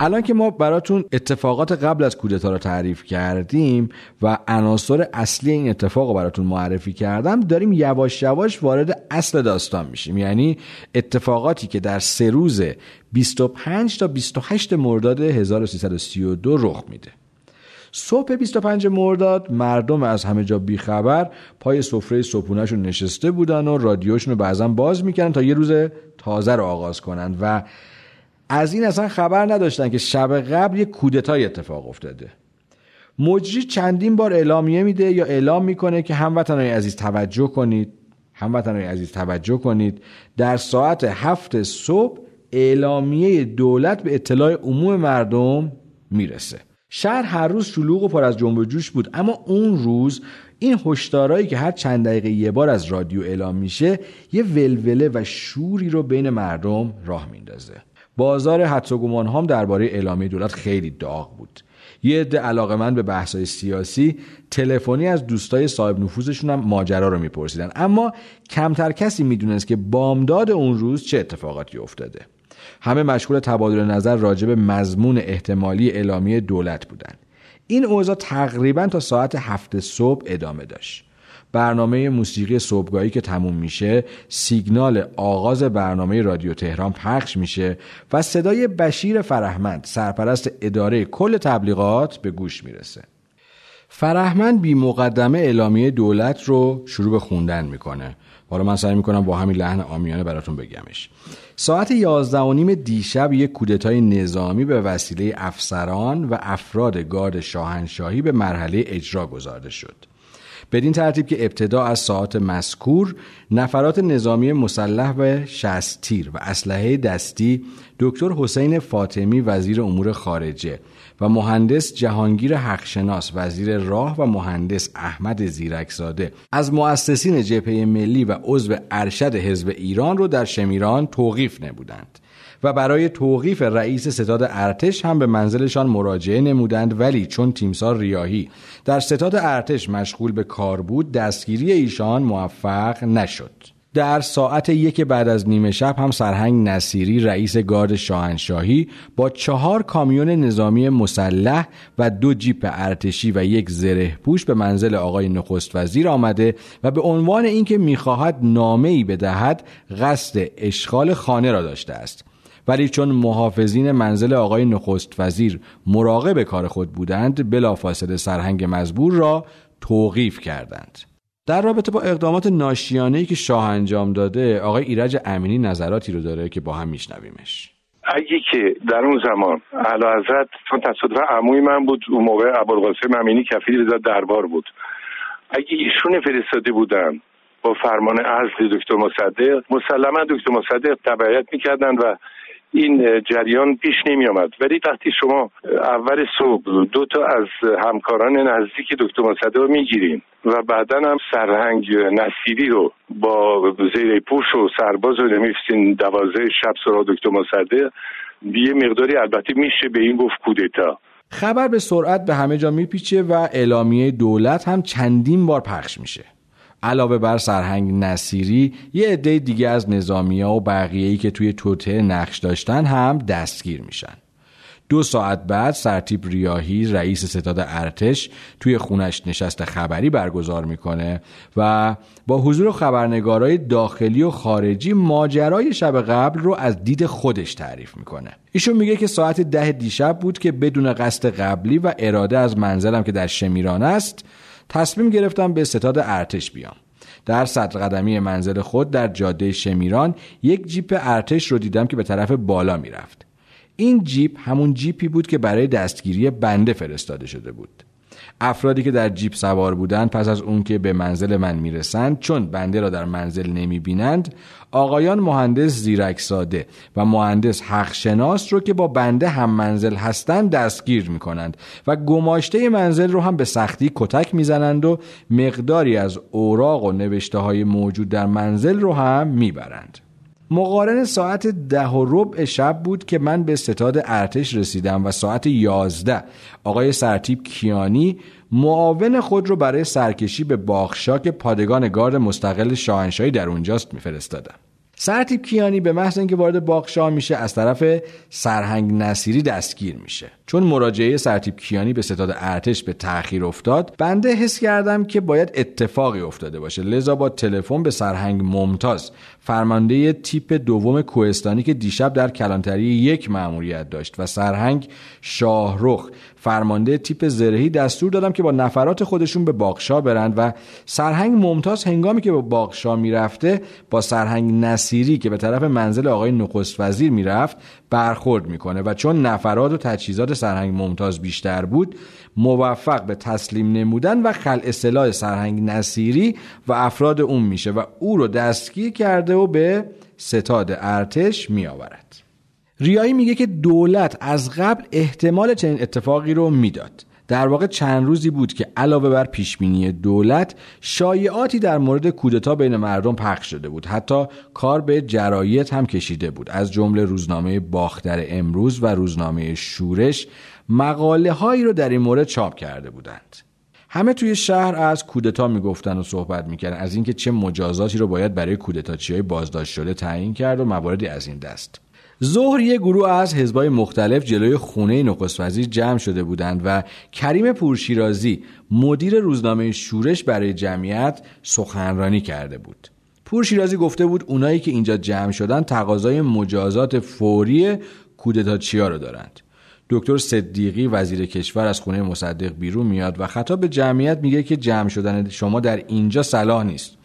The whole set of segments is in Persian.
الان که ما براتون اتفاقات قبل از کودتا رو تعریف کردیم و عناصر اصلی این اتفاق رو براتون معرفی کردم داریم یواش یواش وارد اصل داستان میشیم. یعنی اتفاقاتی که در سه روز 25 تا 28 مرداد 1332 رخ میده. صبح 25 مرداد مردم از همه جا بیخبر پای سفره صبحونهشون نشسته بودن و رادیوشون رو بعضا باز می‌کنن تا یه روز تازه رو آغاز کنن و از این اصلا خبر نداشتن که شب قبل یک کودتای اتفاق افتاده. مجری چندین بار اعلامیه میده یا اعلام می‌کنه که هموطنهای عزیز توجه کنید. هموطنهای عزیز توجه کنید. در ساعت هفت صبح اعلامیه دولت به اطلاع عموم مردم می‌رسه. شهر هر روز شلوغ و پر از جنب و جوش بود اما اون روز این هشدارایی که هر چند دقیقه یه بار از رادیو اعلام میشه یه ولوله و شوری رو بین مردم راه میندازه. بازار حدس و گمان هم درباره اعلامیه دولت خیلی داغ بود. یه عده علاقه من به بحثای سیاسی تلفنی از دوستای صاحب نفوذشون هم ماجرا رو میپرسیدن. اما کمتر کسی می‌دونست که بامداد اون روز چه اتفاقاتی افتاده. همه مشغول تبادل نظر راجع به مضمون احتمالی اعلامیه دولت بودند این اوضاع تقریبا تا ساعت هفت صبح ادامه داشت. برنامه موسیقی صبحگاهی که تموم میشه سیگنال آغاز برنامه رادیو تهران پخش میشه و صدای بشیر فرهمند سرپرست اداره کل تبلیغات به گوش می‌رسه. فرهمند بی مقدمه اعلامیه دولت رو شروع به خوندن می‌کنه. حالا من سعی می‌کنم با همین لحن آمیانه براتون بگمش. ساعت یازده و نیم دیشب یک کودتای نظامی به وسیله افسران و افراد گارد شاهنشاهی به مرحله اجرا گذارده شد. بدین ترتیب که ابتدا از ساعت مذکور نفرات نظامی مسلح به شست تیر و اسلحه دستی دکتر حسین فاطمی وزیر امور خارجه و مهندس جهانگیر حقشناس وزیر راه و مهندس احمد زیرکزاده. از مؤسسین جبهه ملی و عضو ارشد حزب ایران رو در شمیران توقیف نمودند و برای توقیف رئیس ستاد ارتش هم به منزلشان مراجعه نمودند ولی چون تیمسار ریاهی در ستاد ارتش مشغول به کار بود دستگیری ایشان موفق نشد. در ساعت یک بعد از نیمه شب هم سرهنگ نصیری رئیس گارد شاهنشاهی با چهار کامیون نظامی مسلح و دو جیپ ارتشی و یک زره پوش به منزل آقای نخست وزیر آمده و به عنوان اینکه می‌خواهد نامه ای بدهد قصد اشغال خانه را داشته است. ولی چون محافظین منزل آقای نخست وزیر مراقب کار خود بودند بلافاصله سرهنگ مزبور را توقیف کردند. در رابطه با اقدامات ناشیانه‌ای که شاه انجام داده آقای ایرج امینی نظراتی رو داره که با هم میشنویمش. اگه که در اون زمان اعلی حضرت چون تصادف عموی من بود اون موقع ابوالقاسم امینی کفیل رضا دربار بود. اگه ایشون فرستاده بودن با فرمان عزل دکتر مصدق مسلما دکتر مصدق تبعیت می‌کردن و این جریان پیش نمی آمد ولی وقتی شما اول صبح دو تا از همکاران نزدیک دکتر مصدق می‌گیرین و بعدا هم سرهنگ نصیری رو با زیر پوش و سرباز رو نمیفسین دوازه شب سراغ دکتر مصدق یه مقداری البته میشه به این گفت کودتا. خبر به سرعت به همه جا میپیچه و اعلامیه دولت هم چندین بار پخش میشه. علاوه بر سرهنگ نصیری یه عده دیگه از نظامیا و بقیه‌ای که توی توته نقش داشتن هم دستگیر میشن. دو ساعت بعد سرتیب ریاهی رئیس ستاد ارتش توی خونش نشست خبری برگزار می‌کنه و با حضور خبرنگارای داخلی و خارجی ماجرای شب قبل رو از دید خودش تعریف می‌کنه. ایشون میگه که ساعت ده دیشب بود که بدون قصد قبلی و اراده از منزلم که در شمیران است تصمیم گرفتم به ستاد ارتش بیام. در صدر قدمی منزل خود در جاده شمیران یک جیپ ارتش رو دیدم که به طرف بالا می‌رفت. این جیپ همون جیپی بود که برای دستگیری بنده فرستاده شده بود. افرادی که در جیپ سوار بودند پس از اون که به منزل من می‌رسند چون بنده را در منزل نمی بینند آقایان مهندس زیرک ساده و مهندس حقشناس رو که با بنده هم منزل هستند دستگیر می کنند و گماشته منزل رو هم به سختی کتک می‌زنند و مقداری از اوراق و نوشته های موجود در منزل رو هم می‌برند. مقارن ساعت ده و ربع شب بود که من به ستاد ارتش رسیدم و ساعت یازده آقای سرتیب کیانی معاون خود رو برای سرکشی به باخشاک پادگان گارد مستقل شاهنشاهی در اونجاست میفرستادم سرتیب کیانی به محض اینکه وارد باغشاه میشه از طرف سرهنگ نصیری دستگیر میشه. چون مراجعه سرتیب کیانی به ستاد ارتش به تأخیر افتاد بنده حس کردم که باید اتفاقی افتاده باشه. لذا با تلفن به سرهنگ ممتاز فرمانده تیپ دوم کوهستانی که دیشب در کلانتری یک مأموریت داشت و سرهنگ شاهرخ فرمانده تیپ زرهی دستور دادم که با نفرات خودشون به باغشا برند و سرهنگ ممتاز هنگامی که به باغشا می‌رفته با سرهنگ نصیری که به طرف منزل آقای نخست وزیر می‌رفت برخورد می‌کنه و چون نفرات و تجهیزات سرهنگ ممتاز بیشتر بود موفق به تسلیم نمودن و خلع سلاح سرهنگ نصیری و افراد اون میشه و او رو دستگیر کرده و به ستاد ارتش میآورد. ریایی میگه که دولت از قبل احتمال چنین اتفاقی رو می‌داد. در واقع چند روزی بود که علاوه بر پیشبینی دولت شایعاتی در مورد کودتا بین مردم پخش شده بود. حتی کار به جرایت هم کشیده بود. از جمله روزنامه باختر امروز و روزنامه شورش مقاله هایی رو در این مورد چاپ کرده بودند. همه توی شهر از کودتا می‌گفتن و صحبت می‌کردن. از اینکه چه مجازاتی رو باید برای کودتاچی های بازداشت شده تعیین کرد و مواردی از این دست. ظهر یه گروه از حزبای مختلف جلوی خونه نخست جمع شده بودند و کریم پورشیرازی مدیر روزنامه شورش برای جمعیت سخنرانی کرده بود. پورشیرازی گفته بود اونایی که اینجا جمع شدن تقاضای مجازات فوری کودتاچیا رو دارند. دکتر صدیقی وزیر کشور از خونه مصدق بیرون میاد و خطاب به جمعیت میگه که جمع شدن شما در اینجا صلاح نیست.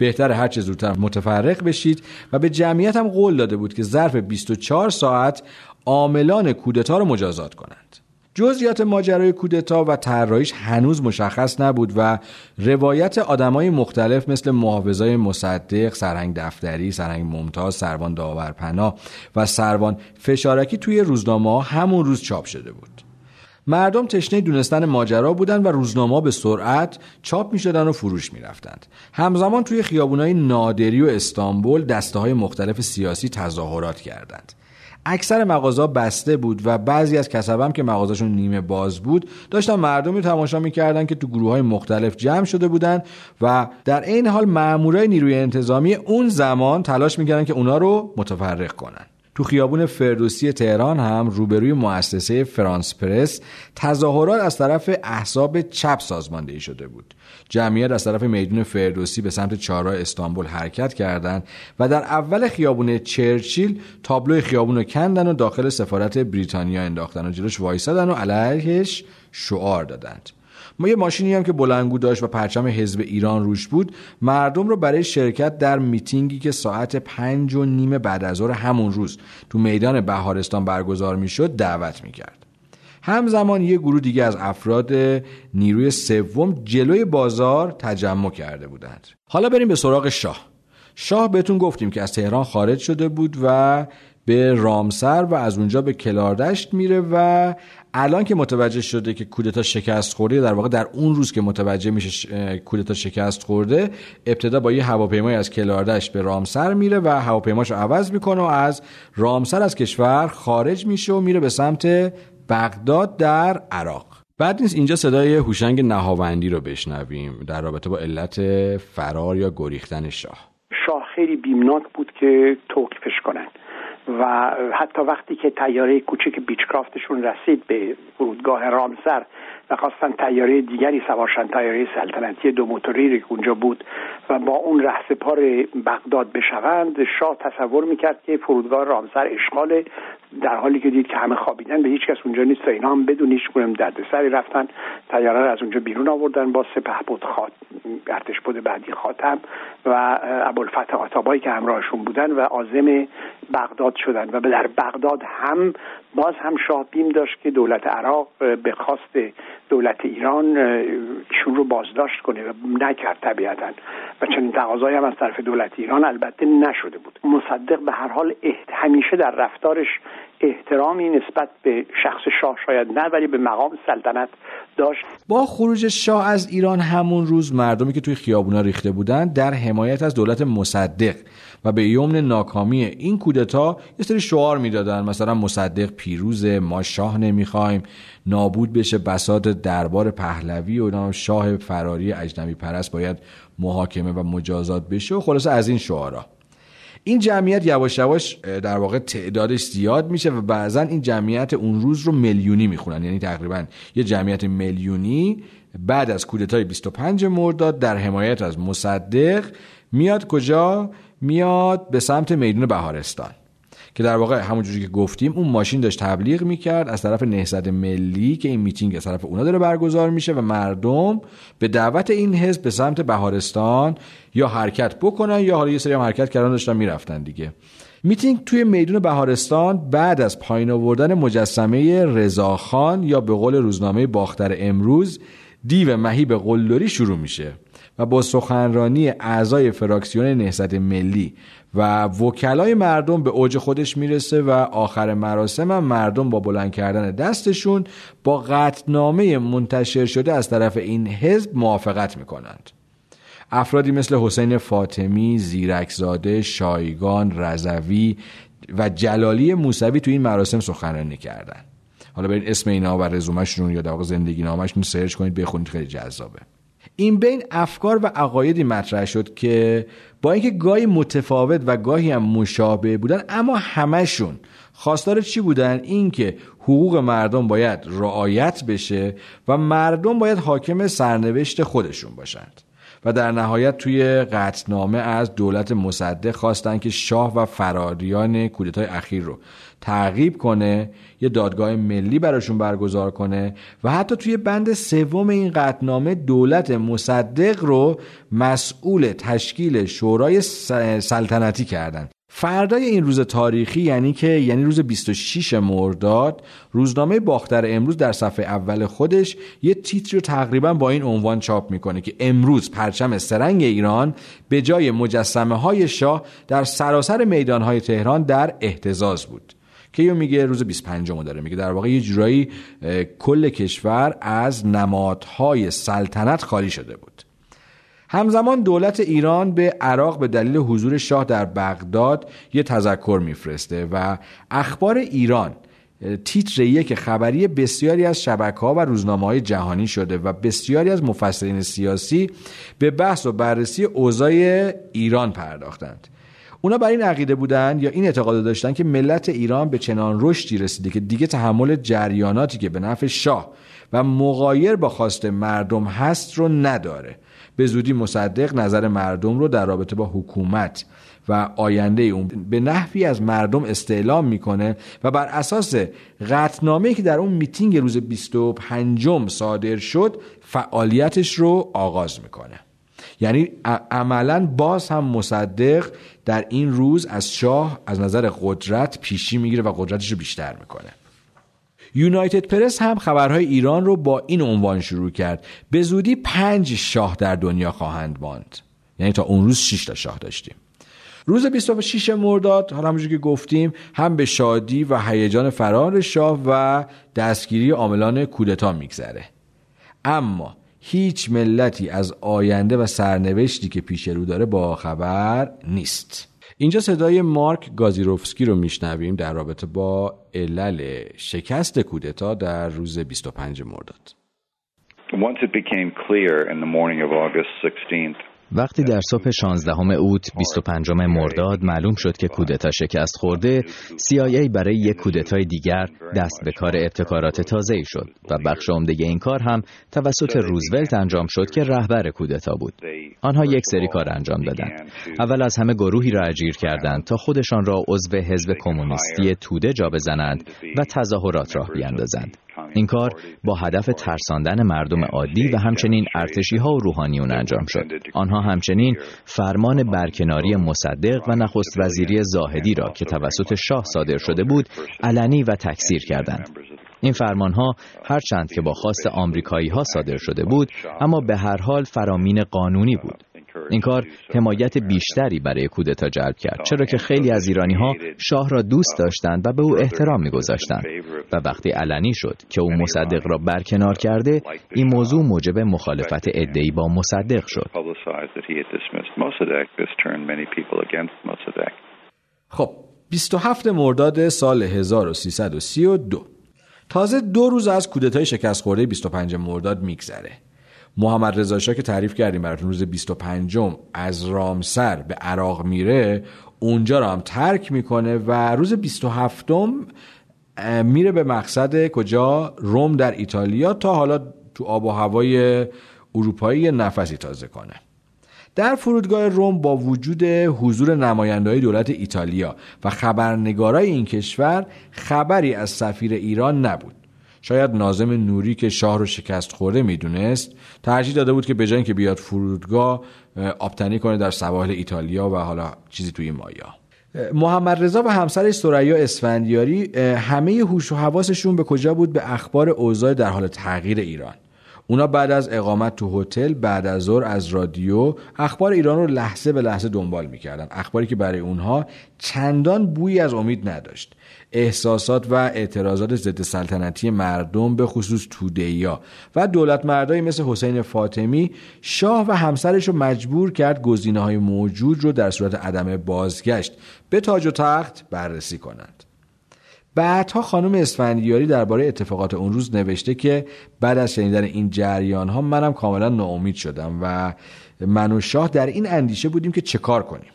بهتر هر چه زودتر متفرق بشید و به جمعیت هم قول داده بود که ظرف 24 ساعت عاملان کودتا رو مجازات کنند جزئیات ماجرای کودتا و طراحیش هنوز مشخص نبود و روایت آدمای مختلف مثل محافظای مصدق، سرهنگ دفتری، سرهنگ ممتاز، سروان داورپنا و سروان فشارکی توی روزنامه همون روز چاپ شده بود. مردم تشنه دونستن ماجرا بودند و روزنامه به سرعت چاپ می شدن و فروش می رفتند. همزمان توی خیابونای نادری و استانبول دسته های مختلف سیاسی تظاهرات کردند. اکثر مغازه بسته بود و بعضی از کسبم که مغازشون نیمه باز بود داشتن مردمی تماشا می‌کردن که تو گروه های مختلف جمع شده بودند و در این حال مامورای نیروی انتظامی اون زمان تلاش می‌کردن که اونا رو متفرق کنن تو خیابون فردوسی تهران هم روبروی مؤسسه فرانس پرس تظاهرات از طرف احزاب چپ سازماندهی شده بود. جمعیت از طرف میدون فردوسی به سمت چهارراه استانبول حرکت کردند و در اول خیابون چرچیل تابلو خیابون رو کندن و داخل سفارت بریتانیا انداختن و جلوش وایسادن و علیهش شعار دادند. ما یه ماشینی هم که بلنگو داشت و پرچم حزب ایران روش بود مردم رو برای شرکت در میتینگی که ساعت پنج و نیم بعد از ظهر همون روز تو میدان بهارستان برگزار می‌شد دعوت می‌کرد. همزمان یه گروه دیگه از افراد نیروی سوم جلوی بازار تجمع کرده بودند. حالا بریم به سراغ شاه. شاه بهتون گفتیم که از تهران خارج شده بود و به رامسر و از اونجا به کلاردشت میره و الان که متوجه شده که کودتا شکست خورده در واقع در اون روز که متوجه میشه کودتا شکست خورده ابتدا با یه هواپیمای از کلاردشت به رامسر میره و هواپیماشو عوض می‌کنه و از رامسر از کشور خارج میشه و میره به سمت بغداد در عراق. بعد نیست اینجا صدای هوشنگ نهاوندی رو بشنویم در رابطه با علت فرار یا گریختن شاه. شاه خیلی بیمناک بود که توقیفش کنن و حتی وقتی که تیاره کوچک بیچکرافتشون رسید به فرودگاه رامسر و خواستن تیاره دیگری سوارشن تیاره سلطنتی دو موتوری که اونجا بود و با اون رهسپار بغداد بشوند شاه تصور می‌کرد که فرودگاه رامسر اشغال در حالی که دید که همه خوابیدن به هیچ کس اونجا نیست و اینا هم بدون هیچ درد دردسری رفتن تیاره رو از اونجا بیرون آوردن با سپه بود خات ارتش بود بعدی خاتم و ابوالفتح آتابایی که همراهشون بودن و عازم بغداد شدن و در بغداد هم باز هم شاه بیم داشت که دولت عراق به خواست دولت ایران ایشون رو بازداشت کنه و نکرد طبیعتا. و چنین تقاضایی هم از طرف دولت ایران البته نشده بود. مصدق به هر حال همیشه در رفتارش احترامی نسبت به شخص شاه شاید نه ولی به مقام سلطنت داشت. با خروج شاه از ایران همون روز مردمی که توی خیابونا ریخته بودن در حمایت از دولت مصدق و به یمن ناکامی این کودتا یه سری شعار می‌دادن. مثلا مصدق پیروز ما شاه نمی‌خوایم نابود بشه بساط دربار پهلوی و شاه فراری اجنبی پرست باید محاکمه و مجازات بشه و خلاصه از این شعارا. این جمعیت یواش یواش در واقع تعدادش زیاد میشه و بعضا این جمعیت اون روز رو میلیونی می‌خونن. یعنی تقریبا یه جمعیت میلیونی بعد از کودتای 25 مرداد در حمایت از مصدق میاد کجا؟ میاد به سمت میدون بهارستان. که در واقع همونجوری که گفتیم اون ماشین داشت تبلیغ می‌کرد. از طرف نهضت ملی که این میتینگ از طرف اونا داره برگزار میشه و مردم به دعوت این حزب به سمت بهارستان یا حرکت بکنن یا حالا یه سری هم حرکت کردن داشتن می‌رفتن دیگه. میتینگ توی میدون بهارستان بعد از پایین آوردن مجسمه رضاخان یا به قول روزنامه باختر امروز دیو مهیب قلدری شروع میشه. و با سخنرانی اعضای فراکسیون نهضت ملی و وکلای مردم به اوج خودش می‌رسه و آخر مراسم هم مردم با بلند کردن دستشون با قطنامه منتشر شده از طرف این حزب موافقت می‌کنند افرادی مثل حسین فاطمی، زیرکزاده، شایگان، رضوی و جلالی موسوی تو این مراسم سخنرانی کردند. حالا برید اسم اینا و رزومشون یا در زندگی نامشون سرچ کنید بخونید خیلی جذابه این بین افکار و عقایدی مطرح شد که با اینکه گاهی متفاوت و گاهی هم مشابه بودن اما همشون خواستار چی بودن؟ اینکه حقوق مردم باید رعایت بشه و مردم باید حاکم سرنوشت خودشون باشند. و در نهایت توی قطنامه از دولت مصدق خواستن که شاه و فراریان کودتای اخیر رو تعقیب کنه یه دادگاه ملی براشون برگزار کنه و حتی توی بند سوم این قطنامه دولت مصدق رو مسئول تشکیل شورای سلطنتی کردن. فردای این روز تاریخی یعنی که یعنی روز 26 مرداد روزنامه باختر امروز در صفحه اول خودش یه تیتر رو تقریبا با این عنوان چاپ می‌کنه که امروز پرچم سرنگ ایران به جای مجسمه های شاه در سراسر میدان های تهران در احتزاز بود. که میگه؟ روز 25 داره میگه. در واقع یه جورایی کل کشور از نمادهای سلطنت خالی شده بود. همزمان دولت ایران به عراق به دلیل حضور شاه در بغداد یه تذکر میفرسته و اخبار ایران تیتر یک خبری بسیاری از شبکه ها و روزنامه های جهانی شده و بسیاری از مفسرین سیاسی به بحث و بررسی اوضاع ایران پرداختند. اونا بر این عقیده بودن یا این اعتقاد داشتن که ملت ایران به چنان رشدی رسیده که دیگه تحمل جریاناتی که به نفع شاه و مغایر با خواست مردم هست رو نداره. به زودی مصدق نظر مردم رو در رابطه با حکومت و آینده اون به نحوی از مردم استعلام می‌کنه و بر اساس قطنامه که در اون میتینگ روز 25 صادر شد فعالیتش رو آغاز می‌کنه. یعنی عملا باز هم مصدق در این روز از شاه از نظر قدرت پیشی می‌گیره و قدرتش رو بیشتر می‌کنه. یونایتد پرس هم خبرهای ایران رو با این عنوان شروع کرد. به زودی پنج شاه در دنیا خواهند ماند. یعنی تا اون روز 6 تا شاه داشتیم. روز 26 مرداد حالا همونجور که گفتیم هم به شادی و هیجان فرار شاه و دستگیری عاملان کودتا میگذره. اما هیچ ملتی از آینده و سرنوشتی که پیش رو داره با خبر نیست. اینجا صدای مارک گازیروفسکی رو میشنویم در رابطه با علل شکست کودتا در روز 25 مرداد. Once it became clear in the morning of August 16th وقتی در صبح 16 اوت 25 مرداد معلوم شد که کودتا شکست خورده CIA برای یک کودتای دیگر دست به کار ابتکارات تازه ای شد و بخش عمده این کار هم توسط روزولت انجام شد که رهبر کودتا بود. آنها یک سری کار انجام دادند. اول از همه گروهی را اجیر کردند تا خودشان را عضو حزب کمونیستی توده جا بزنند و تظاهرات راه بیاندازند. این کار با هدف ترساندن مردم عادی و همچنین ارتشی ها و روحانیون انجام شد. آنها همچنین فرمان برکناری مصدق و نخست وزیری زاهدی را که توسط شاه صادر شده بود علنی و تکثیر کردند. این فرمان ها هرچند که با خواست آمریکایی ها صادر شده بود اما به هر حال فرامین قانونی بود. این کار حمایت بیشتری برای کودتا جلب کرد چرا که خیلی از ایرانی ها شاه را دوست داشتند و به او احترام میگذاشتند و وقتی علنی شد که او مصدق را برکنار کرده این موضوع موجب مخالفت ادعی با مصدق شد. خب 27 مرداد سال 1332 تازه دو روز از کودتای شکست خورده 25 مرداد میگذره. محمد رضا شاه که تعریف کردیم براتون روز 25 از رامسر به عراق میره اونجا رو هم ترک می‌کنه و روز 27 میره به مقصد کجا؟ روم در ایتالیا تا حالا تو آب و هوای اروپایی نفسی تازه کنه. در فرودگاه روم با وجود حضور نمایندهای دولت ایتالیا و خبرنگارای این کشور خبری از سفیر ایران نبود. شاید نازم نوری که شاه رو شکست خورده می‌دونست ترجیح داده بود که به که بیاد فرودگاه آبتنی کنه در سواحل ایتالیا و حالا چیزی توی مایا. محمد رضا و همسرش سریا اسفندیاری همه هوش و حواسشون به کجا بود؟ به اخبار اوضاع در حال تغییر ایران. اونا بعد از اقامت تو هتل بعد از ظهر از رادیو اخبار ایران رو لحظه به لحظه دنبال می‌کردن. اخباری که برای اونها چندان بویی از امید نداشت. احساسات و اعتراضات ضد سلطنتی مردم به خصوص تودهیا و دولت مردایی مثل حسین فاطمی شاه و همسرش رو مجبور کرد گزینه های موجود رو در صورت عدم بازگشت به تاج و تخت بررسی کنند. بعدها خانم اسفندیاری درباره اتفاقات اون روز نوشته که بعد از شنیدن این جریان ها منم کاملا ناامید شدم و من و شاه در این اندیشه بودیم که چه کار کنیم.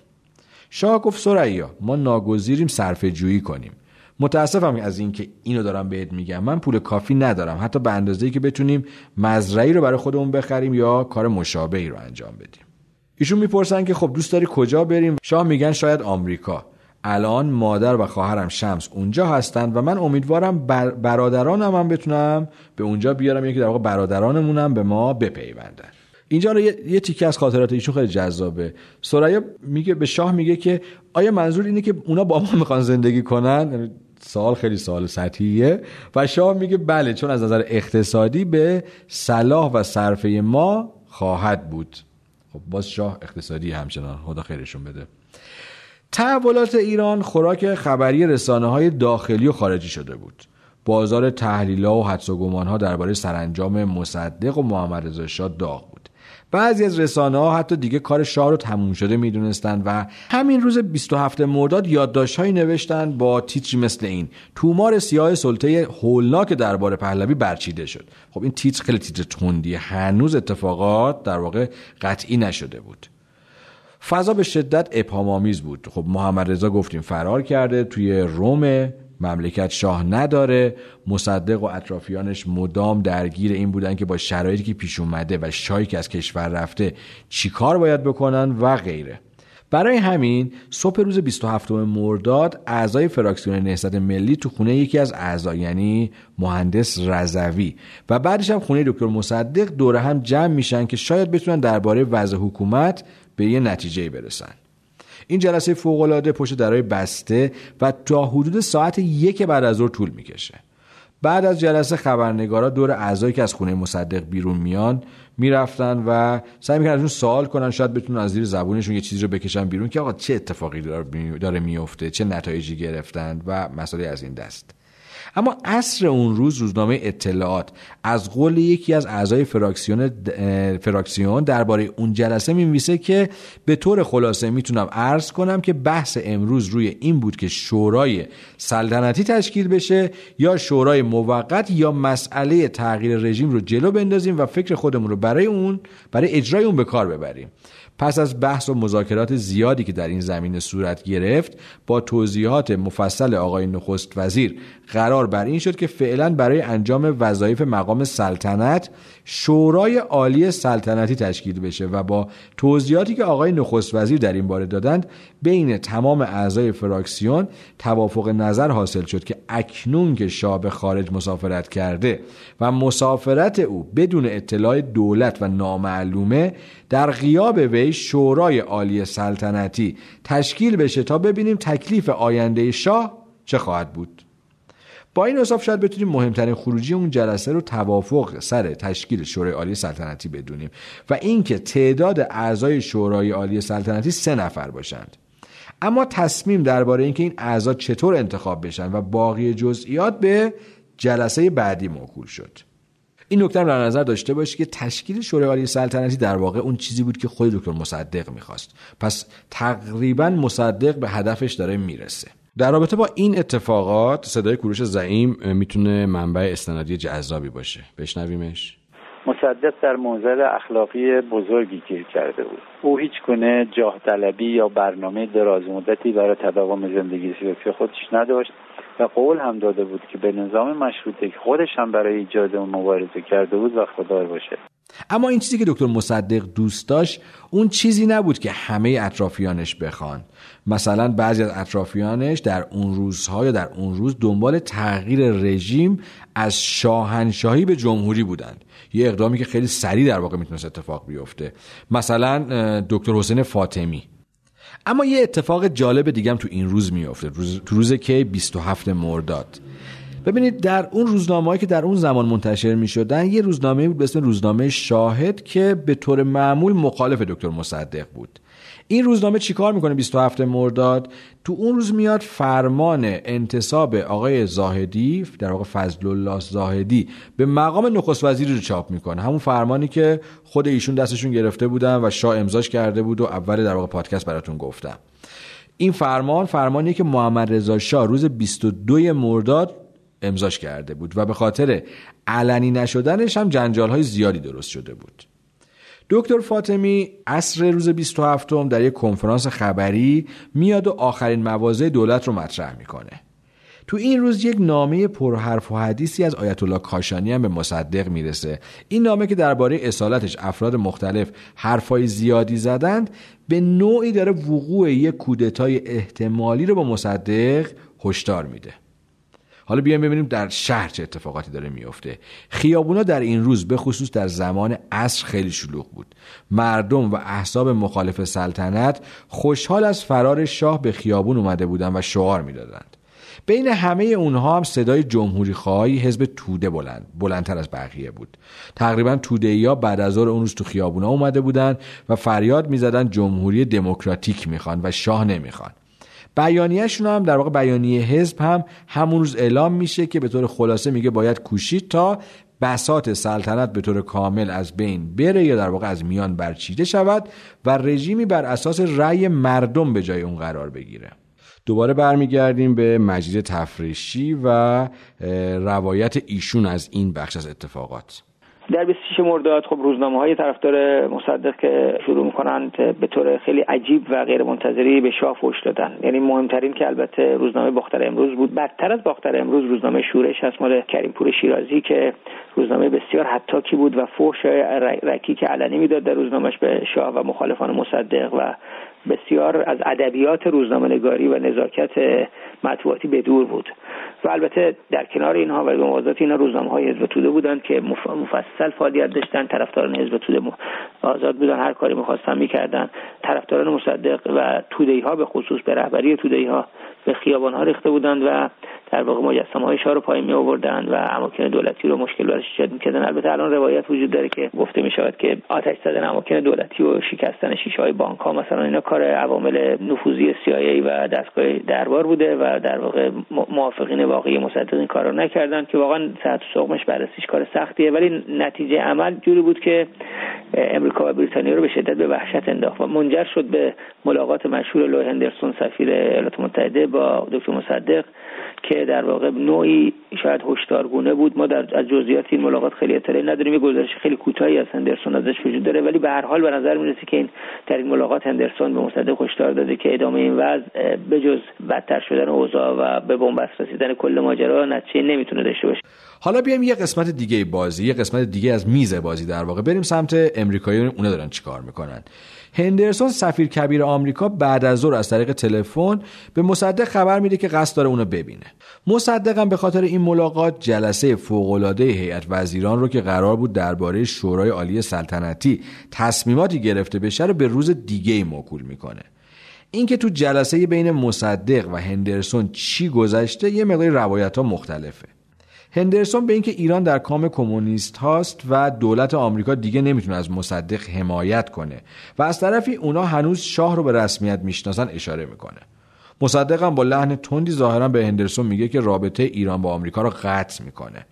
شاه گفت سریا ما ناگزیریم صرفه جویی کنیم. متاسفم از اینکه اینو دارم بهت میگم. من پول کافی ندارم. حتی به اندازه‌ای که بتونیم مزرعی رو برای خودمون بخریم یا کار مشابهی رو انجام بدیم. ایشون می‌پرسن که خب دوست داری کجا بریم؟ شاه میگن شاید آمریکا. الان مادر و خواهرم شمس اونجا هستند و من امیدوارم بر برادرانم هم بتونم به اونجا بیارم یکی در واقع برادرانمونم به ما بپیوندن. اینجا رو یه, یه تیکه از خاطرات ایشون خیلی جذابه. سریا میگه به شاه میگه که آیا منظور اینه که اونا با ما می‌خوان زندگی کنن؟ یعنی سوال خیلی سوال سطحیه. و شاه میگه بله چون از نظر اقتصادی به صلاح و صرفه ما خواهد بود. خب باز شاه اقتصادی همچنان. خدا خیرشون بده. تحولات ایران خوراک خبری رسانه های داخلی و خارجی شده بود. بازار تحلیل ها و حدس و گمان ها درباره سرانجام مصدق و محمد رضا شاه داغ بعضی از رسانه ها حتی دیگه کار شاه رو تموم شده می‌دونستند و همین روز 27 مرداد یادداشتهایی نوشتند با تیتری مثل این. تومار سیاه سلطه هولناک دربار پهلوی برچیده شد. خب این تیتر خیلی تیتر تندی هنوز اتفاقات در واقع قطعی نشده بود. فضا به شدت ابهامآمیز بود. خب محمد رضا گفتیم فرار کرده توی روم مملکت شاه نداره. مصدق و اطرافیانش مدام درگیر این بودن که با شرایطی که پیش اومده و شاهی که از کشور رفته چیکار باید بکنن و غیره. برای همین صبح روز 27 مرداد اعضای فراکسیون نهضت ملی تو خونه یکی از اعضا یعنی مهندس رضوی. و بعدش هم خونه دکتر مصدق دوره هم جمع میشن که شاید بتونن درباره وضع حکومت به یه نتیجه برسن. این جلسه فوقالعاده پشت درای بسته و تا حدود ساعت یک بعد از ظهر طول می‌کشه. بعد از جلسه خبرنگارا دور اعضایی که از خونه مصدق بیرون میان می‌رفتن و سعی می‌کنن ازشون سوال کنن شاید بتونن از زیر زبونشون یه چیزی رو بکشن بیرون که آقا چه اتفاقی داره میفته چه نتایجی گرفتند و مسئله از این دست. اما عصر اون روز روزنامه اطلاعات از قول یکی از اعضای فراکسیون فراکسیون درباره اون جلسه می‌نویسه که به طور خلاصه می‌تونم عرض کنم که بحث امروز روی این بود که شورای سلطنتی تشکیل بشه یا شورای موقت یا مسئله تغییر رژیم رو جلو بندازیم و فکر خودمون رو برای اون برای اجرای اون به کار ببریم. پس از بحث و مذاکرات زیادی که در این زمینه صورت گرفت با توضیحات مفصل آقای نخست وزیر قرار بر این شد که فعلا برای انجام وظایف مقام سلطنت شورای عالی سلطنتی تشکیل بشه و با توضیحاتی که آقای نخست وزیر در این باره دادند بین تمام اعضای فراکسیون توافق نظر حاصل شد که اکنون که شاه به خارج مسافرت کرده و مسافرت او بدون اطلاع دولت و نامعلومه در غیاب وی شورای عالی سلطنتی تشکیل بشه تا ببینیم تکلیف آینده شاه چه خواهد بود. با این حساب شاید بتونیم مهمترین خروجی اون جلسه رو توافق سر تشکیل شورای عالی سلطنتی بدونیم و اینکه تعداد اعضای شورای عالی سلطنتی سه نفر باشند. اما تصمیم درباره اینکه این اعضا چطور انتخاب بشن و باقی جزئیات به جلسه بعدی موکول شد. این نکته رو در نظر داشته باشید که تشکیل شورای عالی سلطنتی در واقع اون چیزی بود که خود دکتر مصدق می‌خواست. پس تقریبا مصدق به هدفش داره می‌رسه. در رابطه با این اتفاقات صدای کوروش زعیم می‌تونه منبع استنادی جذابی باشه. بشنویمش. مصدق در موزل اخلاقی بزرگی گیر کرده بود. او هیچ گونه جاه طلبی یا برنامه دراز مدتی برای تداوم زندگی سیاسی خودش نداشت و قول هم داده بود که به نظام مشروطه که خودش هم برای ایجاد اون مبارزه کرده بود وفادار باشه. اما این چیزی که دکتر مصدق دوست داشت اون چیزی نبود که همه اطرافیانش بخوان. مثلا بعضی از اطرافیانش در اون روزها یا در اون روز دنبال تغییر رژیم از شاهنشاهی به جمهوری بودند. یه اقدامی که خیلی سریع در واقع می‌تونست اتفاق بیفته. مثلا دکتر حسین فاطمی. اما یه اتفاق جالب دیگه تو این روز میفته روز تو روز که 27 مرداد. ببینید در اون روزنامه که در اون زمان منتشر می شدن یه روزنامه بود به اسم روزنامه شاهد که به طور معمول مخالف دکتر مصدق بود. این روزنامه چیکار می‌کنه؟ 27 مرداد. تو اون روز میاد فرمان انتصاب آقای زاهدی در واقع فضل الله زاهدی به مقام نخست وزیری رو چاپ می‌کنه. همون فرمانی که خود ایشون دستشون گرفته بودن و شاه امضاش کرده بود و اول در واقع پادکست براتون گفتم. این فرمان فرمانی که محمد رضا شاه روز 22 مرداد امضاش کرده بود و به خاطر علنی نشدنش هم جنجال های زیادی درست شده بود. دکتر فاطمی عصر روز 27 در یک کنفرانس خبری میاد و آخرین مواضع دولت رو مطرح می‌کنه. تو این روز یک نامه پرحرف و حدیثی از آیت الله کاشانی هم به مصدق می‌رسه. این نامه که درباره اصالتش افراد مختلف حرفای زیادی زدند به نوعی داره وقوع یک کودتای احتمالی رو به مصدق هشدار میده. حالا بیایم ببینیم در شهر چه اتفاقاتی داره میفته. خیابونا در این روز به خصوص در زمان عصر خیلی شلوغ بود. مردم و احزاب مخالف سلطنت خوشحال از فرار شاه به خیابون اومده بودند و شعار می‌دادند. بین همه اونها هم صدای جمهوری خواهی حزب توده بلند بلندتر از بقیه بود. تقریبا توده ها بعد از اون روز تو خیابونا اومده بودند و فریاد می‌زدن جمهوری دموکراتیک می‌خوان و شاه نمی‌خوان. بیانیهشون هم در واقع بیانیه حزب هم همون روز اعلام میشه که به طور خلاصه میگه باید کوشید تا بسات سلطنت به طور کامل از بین بره یا در واقع از میان برچیده شود و رژیمی بر اساس رأی مردم به جای اون قرار بگیره. دوباره برمیگردیم به مجید تفریشی و روایت ایشون از این بخش از اتفاقات. در 26 مرداد خب روزنامه های طرفدار مصدق که شروع می‌کنند به طور خیلی عجیب و غیر منتظری به شاه فوش دادن. یعنی مهمترین که البته روزنامه باختر امروز بود. بدتر از باختر امروز روزنامه شورش هست. مال کریمپور شیرازی که روزنامه بسیار حتاکی بود و فوش رکی که علنی می‌داد در روزنامهش به شاه و مخالفان مصدق و بسیار از ادبیات روزنامه نگاری و نزاکت مطبوعاتی به دور بود. و البته در کنار اینها و موازات اینا روزنامه های حزب توده بودند که مفصل فعالیت داشتن. طرفداران حزب توده آزاد بودن هر کاری می‌خواستن می‌کردن. طرفداران مصدق و توده ها به خصوص به رهبری توده ها به خیابان ها ریخته بودند و در واقع مجسمه های شاه رو پایین می آوردن و اماکن دولتی رو مشکل براش ایجاد می‌کردن. البته الان روایت وجود داره که گفته می شود که آتش زدن اماکن دولتی و شکستن شیشه های بانک ها مثلا اینا کار عوامل نفوذی CIA و دستگاه دربار بوده و در واقع موافقین واقعی مصدق این کارو نکردن که واقعا و سقمش بررسیش کار سختیه. ولی نتیجه عمل جوری بود که امریکا و بریتانیا رو به شدت به وحشت انداخت و منجر شد به ملاقات مشهور لوی هندرسون سفیر ایالات متحده با دکتر مصدق که در واقع نوعی شاید هشدارگونه بود. ما در از جزئیات این ملاقات خیلی اطلاعی نداریم. یه گزارش خیلی کوتاهی از هندرسون ازش وجود داره. ولی به هر حال به نظر می‌رسه که این در این ملاقات هندرسون به مصدق هشدار داده که ادامه این وضع بجز بدتر شدن اوضاع و به بنبست رسیدن کل ماجرا نتیجه نمی‌تونه داشته باشه. حالا بیایم یه قسمت دیگه بازی یه قسمت دیگه از میز بازی در واقع. بریم سمت امریکایی اونا دارن چیکار می‌کنن؟ هندرسون سفیر کبیر آمریکا بعد از ظهر از طریق تلفن به مصدق خبر میده که قصد داره اونو ببینه. مصدق هم به خاطر این ملاقات جلسه فوقالعاده هیئت وزیران رو که قرار بود درباره شورای عالی سلطنتی تصمیماتی گرفته بشه رو به روز دیگه موکول می‌کنه. اینکه تو جلسه بین مصدق و هندرسون چی گذشته یه مقدار روایت ها مختلفه. هندرسون به اینکه ایران در کام کمونیست هاست و دولت آمریکا دیگه نمی‌تونه از مصدق حمایت کنه و از طرفی اونا هنوز شاه رو به رسمیت می‌شناسن اشاره می‌کنه. مصدق هم با لحن تندی ظاهرا به هندرسون میگه که رابطه ایران با آمریکا رو قطع می‌کنه.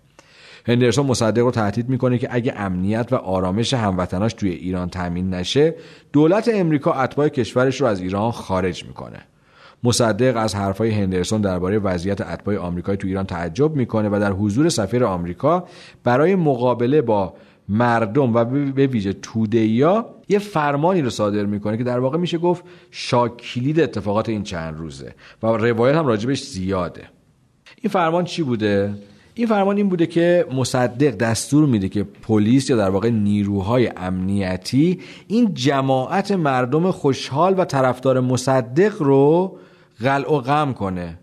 هندرسون مصدق رو تهدید می‌کنه که اگه امنیت و آرامش هموطناش توی ایران تامین نشه دولت امریکا اتباع کشورش رو از ایران خارج می‌کنه. مصدق از حرفای هندرسون درباره وضعیت اتباع آمریکایی تو ایران تعجب می‌کنه و در حضور سفیر آمریکا برای مقابله با مردم و به ویژه توده یا یه فرمانی رو صادر می‌کنه که در واقع میشه گفت شاکلید اتفاقات این چند روزه و روایت هم راجبش زیاده. این فرمان چی بوده؟ این فرمان این بوده که مصدق دستور میده که پلیس یا در واقع نیروهای امنیتی این جماعت مردم خوشحال و طرفدار مصدق رو قلع و غم کنه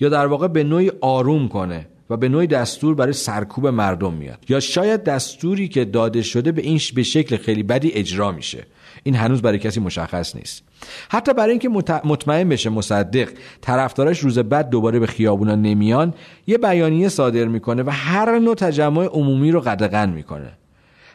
یا در واقع به نوعی آروم کنه و به نوعی دستور برای سرکوب مردم میاد. یا شاید دستوری که داده شده به این به شکل خیلی بدی اجرا میشه. این هنوز برای کسی مشخص نیست. حتی برای اینکه مطمئن بشه مصدق طرفدارش روز بعد دوباره به خیابونا نمیان یه بیانیه صادر می‌کنه و هر نوع تجمع عمومی رو قدغن می‌کنه.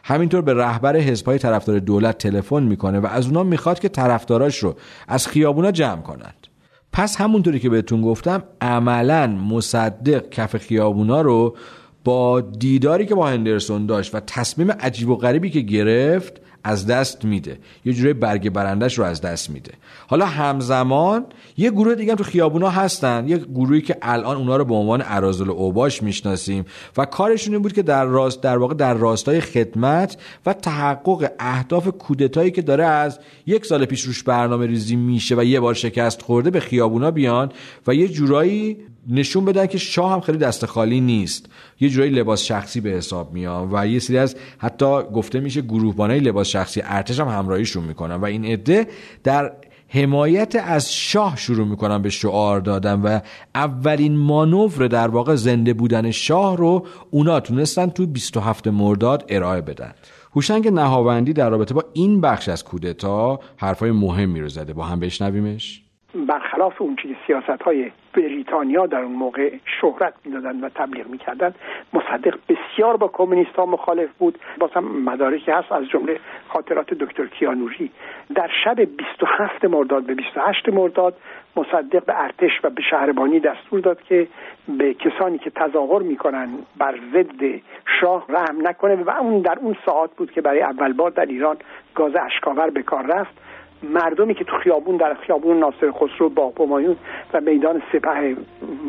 همینطور به رهبر حزبهای طرفدار دولت تلفن می‌کنه و از اونا می‌خواد که طرفداراش رو از خیابونا جمع کنند. پس همونطوری که بهتون گفتم عملا مصدق کف خیابونا رو با دیداری که با هندرسون داشت و تصمیم عجیب و غریبی که گرفت از دست میده. یه جوری برگ برندش رو از دست میده. حالا همزمان یه گروه دیگه هم تو خیابونا هستن. یه گروهی که الان اونا رو به عنوان ارازل اوباش می‌شناسیم. و کارشون این بود که در راست در واقع در راستای خدمت و تحقق اهداف کودتایی که داره از یک سال پیش روش برنامه ریزی میشه و یه بار شکست خورده به خیابونا بیان و یه جورایی نشون بدن که شاه هم خیلی دست خالی نیست. یه جورایی لباس شخصی به حساب میان و یه سری از حتی گفته میشه گروهبانای لباس شخصی ارتش هم همراهیشون می‌کنن و این عده در حمایت از شاه شروع می‌کنن به شعار دادن و اولین مانور در واقع زنده بودن شاه رو اونا تونستن تو 27 مرداد ارائه بدن. هوشنگ نهاوندی در رابطه با این بخش از کودتا حرفای مهمی رو زده. با هم بشنویمش. برخلاف اون چیزی سیاست های بریتانیا در اون موقع شهرت می‌دادن و تبلیغ می‌کردن مصدق بسیار با کمونیست ها مخالف بود. بازم مدارکی هست از جمله خاطرات دکتر کیانوری در شب 27 مرداد به 28 مرداد مصدق به ارتش و به شهربانی دستور داد که به کسانی که تظاهر می‌کنن بر ضد شاه رحم نکنه و اون در اون ساعت بود که برای اول بار در ایران گاز اشکاور به کار رفت. مردمی که تو خیابون در خیابون ناصر خسرو با همایون و میدان سپه